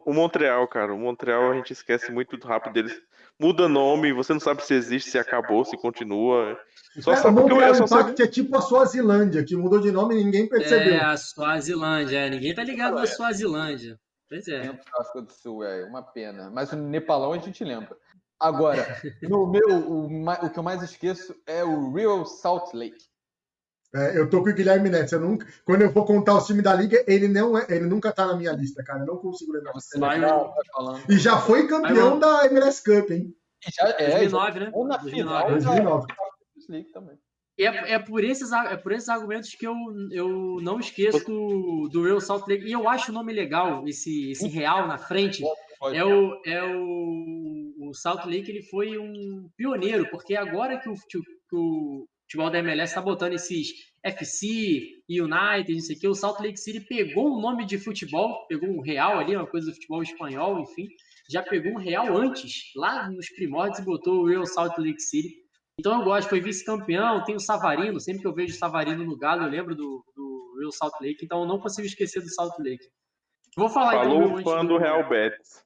O Montreal, cara. O Montreal a gente esquece muito rápido deles. Muda nome, você não sabe se existe, se acabou, se continua. Só É, sabe porque eu, só sei. Impact é tipo a Suazilândia, que mudou de nome e ninguém percebeu. É, a Suazilândia. É, ninguém tá ligado na Suazilândia. Pois é. África do Sul, é uma pena. Mas o Nepalão a gente lembra. Agora, no meu, o, o que eu mais esqueço é o Real Salt Lake. É, eu tô com o Guilherme Neto. Eu nunca, quando eu for contar os times da liga, ele não é, ele nunca tá na minha lista, cara. Eu não consigo lembrar. Pra você Vai, tá. E já foi campeão da MLS Cup, hein? E já, é, 2009, né? ou na 2009. final, 2009. da Champions League também. E é, é, por esses, é por esses argumentos que eu, eu não esqueço do, do Real Salt Lake. E eu acho o nome legal, esse, esse real na frente. É o, é o, o Salt Lake, ele foi um pioneiro, porque agora que o, que o futebol da MLS está botando esses FC, United, não sei o que, o Salt Lake City pegou um nome de futebol, pegou um real ali, uma coisa do futebol espanhol, enfim, já pegou um real antes, lá nos primórdios, e botou o Real Salt Lake City. Então eu gosto, foi vice-campeão, tem o Savarino, sempre que eu vejo o Savarino no Galo, eu lembro do, do Real Salt Lake, então eu não consigo esquecer do Salt Lake. Vou falar então, Falou meu o fã do Real Betis.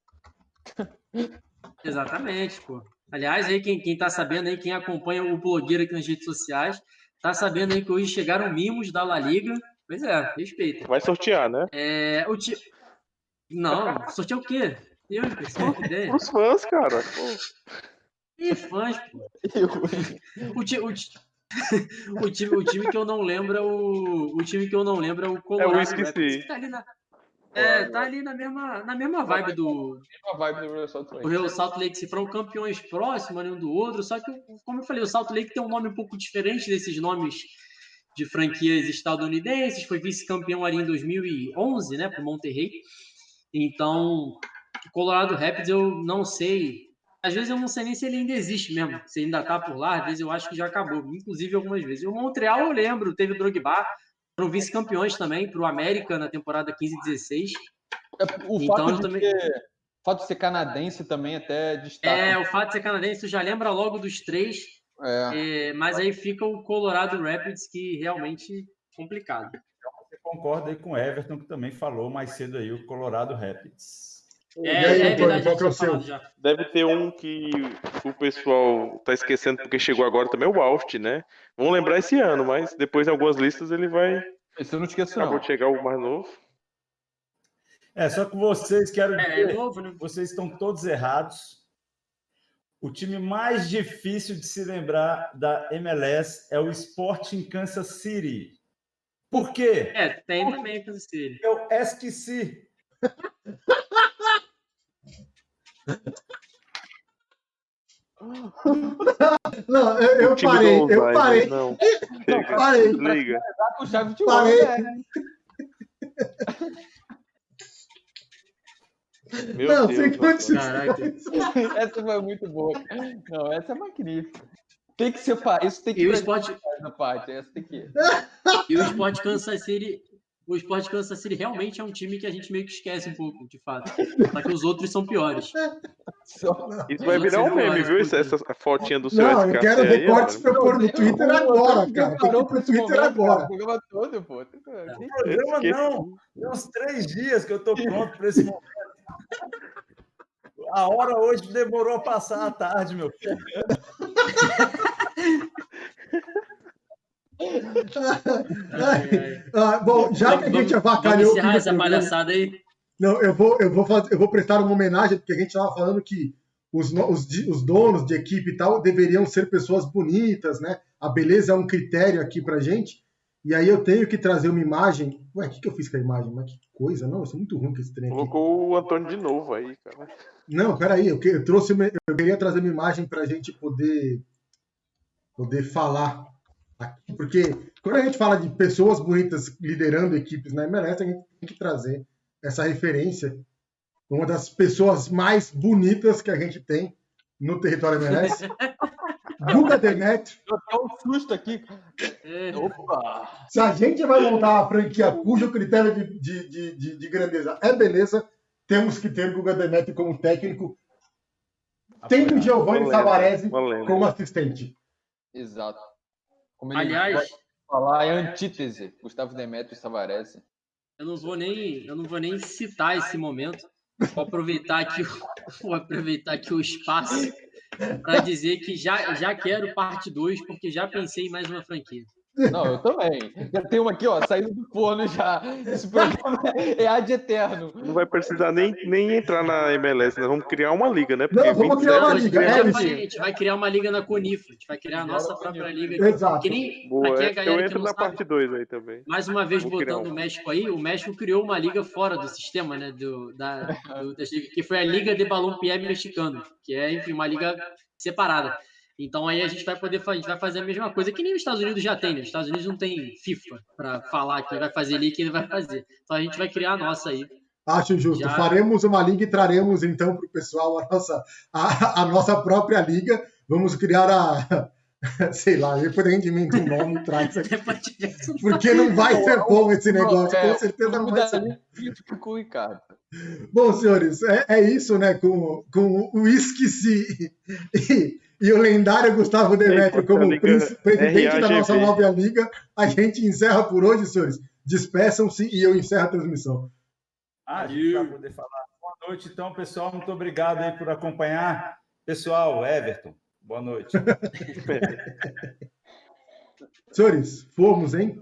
Exatamente, pô. Aliás, aí quem, quem tá sabendo aí, quem acompanha o blogueiro aqui nas redes sociais, tá sabendo aí que hoje chegaram mimos da La Liga. Pois é, respeita. Vai sortear, né? É, o ti... Não, sorteio o quê? Eu, pessoal, ideia. Pros fãs, cara. Pô. Ih, fãs, pô. O, ti, o, ti- o time, o time que eu não lembro é o. O time que eu não lembro é o Colorado esqueci. Rapids, que tá ali na. É, tá ali na mesma, na mesma vibe do, Mesma vibe do Real Salt o Lake. Real Salt Lake se foram campeões próximos né, um do outro, só que, como eu falei, o Salt Lake tem um nome um pouco diferente desses nomes de franquias estadunidenses, foi vice-campeão ali em 2011, né, para o Monterrey. Então, o Colorado Rapids eu não sei, às vezes eu não sei nem se ele ainda existe mesmo, se ainda tá por lá, às vezes eu acho que já acabou, inclusive algumas vezes. O Montreal eu lembro, teve o Drogba, foram vice-campeões também para o América na temporada 15-16. O Então, fato, de também- ser, o fato de ser canadense também até destaca. É, o fato de ser canadense, tu já lembra logo dos três, É. É, mas aí fica o Colorado Rapids, que realmente complicado. Você concorda aí com o Everton, que também falou mais cedo aí, o Colorado Rapids. E aí, Antônio, qual que é o seu? Deve ter um que o pessoal tá esquecendo porque chegou agora também, o Alt, né? Vamos lembrar esse ano, mas depois em algumas listas ele vai. Esse eu não esqueço, Acabou não. de chegar o mais novo. É, só que vocês, quero É, é novo, né? vocês estão todos errados. O time mais difícil de se lembrar da MLS é o Sporting Kansas City. Por quê? É, tem também Kansas City. Eu esqueci. Não, eu, eu parei, eu Osvaldo, parei, Não. Chega. parei. Liga. Tá com chave de Parei. ouro, né? Meu não, Deus. sem condições. Caraca. Essa foi muito boa. Não, essa é magnífica. Tem que separar. Isso tem que E o Sport, na parte. Essa tem que ir. e o Sport Kansas City, o Sport Kansas City realmente é um time que a gente meio que esquece um pouco, de fato. Só que os outros são piores. Isso vai virar um meme, viu? Essa, essa fotinha do seu Não, eu SKC quero aí, ver cortes pra eu pôr no Twitter agora, cara. Preparou pro Twitter agora. O programa todo, pô. Programa Esqueci. não. Tem uns três dias que eu estou pronto para esse momento. A hora hoje demorou a passar a tarde, meu filho. Ah, bom, já que a gente Vamos avacalhou o encerrar essa palhaçada aí. Não, eu vou, eu vou fazer, eu vou prestar uma homenagem, porque a gente estava falando que os, os, os donos de equipe e tal deveriam ser pessoas bonitas, né? A beleza é um critério aqui pra gente. E aí eu tenho que trazer uma imagem. Ué, o que, que eu fiz com a imagem? Mas que coisa, não, eu sou muito ruim com esse trem aqui. Colocou o Antônio de novo aí, cara. Não, peraí, eu, que- eu trouxe uma, eu queria trazer uma imagem pra gente poder poder falar aqui, porque quando a gente fala de pessoas bonitas liderando equipes na MLS, a gente tem que trazer essa referência, uma das pessoas mais bonitas que a gente tem no território MLS, Guga Demetrio. Eu um susto aqui. É, Opa! Se a gente vai montar uma franquia cujo critério de, de, de, de, de grandeza é beleza, temos que ter Guga Demetrio como técnico, tendo Giovanni Savarese como assistente. Exato. Como ele aliás, falar, é antítese. Gustavo Demetrio e Savarese. eu não vou nem, eu não vou nem citar esse momento. Vou aproveitar aqui, o- vou aproveitar aqui o espaço para dizer que já, já quero parte 2, porque já pensei em mais uma franquia. Não, eu também. Já tem uma aqui, ó, saindo do forno já. Esse programa é ad eterno. Não vai precisar nem, nem entrar na MLS, nós vamos criar uma liga, né? Não, vamos criar uma 27 liga, é a gente vai criar uma liga na Conifa, a gente vai criar a nossa própria liga. Exato. Que nem, Boa, pra quem é a eu entro na sabe, parte 2 aí também. mais uma vez botando um. o México aí, o México criou uma liga fora do sistema, né, do, da, do, das que foi a Liga de Balompié Mexicano, que é, enfim, uma liga separada. Então aí a gente vai poder a gente vai fazer a mesma coisa que nem os Estados Unidos já tem, né? Os Estados Unidos não tem FIFA para falar quem vai fazer ali e quem não vai fazer. Então a gente vai criar a nossa aí. Acho justo. Já- Faremos uma liga e traremos então para o pessoal a nossa, a, a nossa própria liga. Vamos criar a. Sei lá, depois a gente inventa um nome e traz aqui. Porque não vai ser bom esse negócio, É, com certeza não vai ser. o Ricardo. Bom, senhores, é, é isso, né? Com, com o Esqueci e, e o lendário Gustavo Demetrio como Liga princ- presidente da nossa nova liga, a gente encerra por hoje, senhores. Despeçam-se e eu encerro a transmissão. Ah, a gente vai poder falar. Boa noite, então, pessoal. Muito obrigado aí por acompanhar. Pessoal, Everton, boa noite. Senhores, fomos, hein?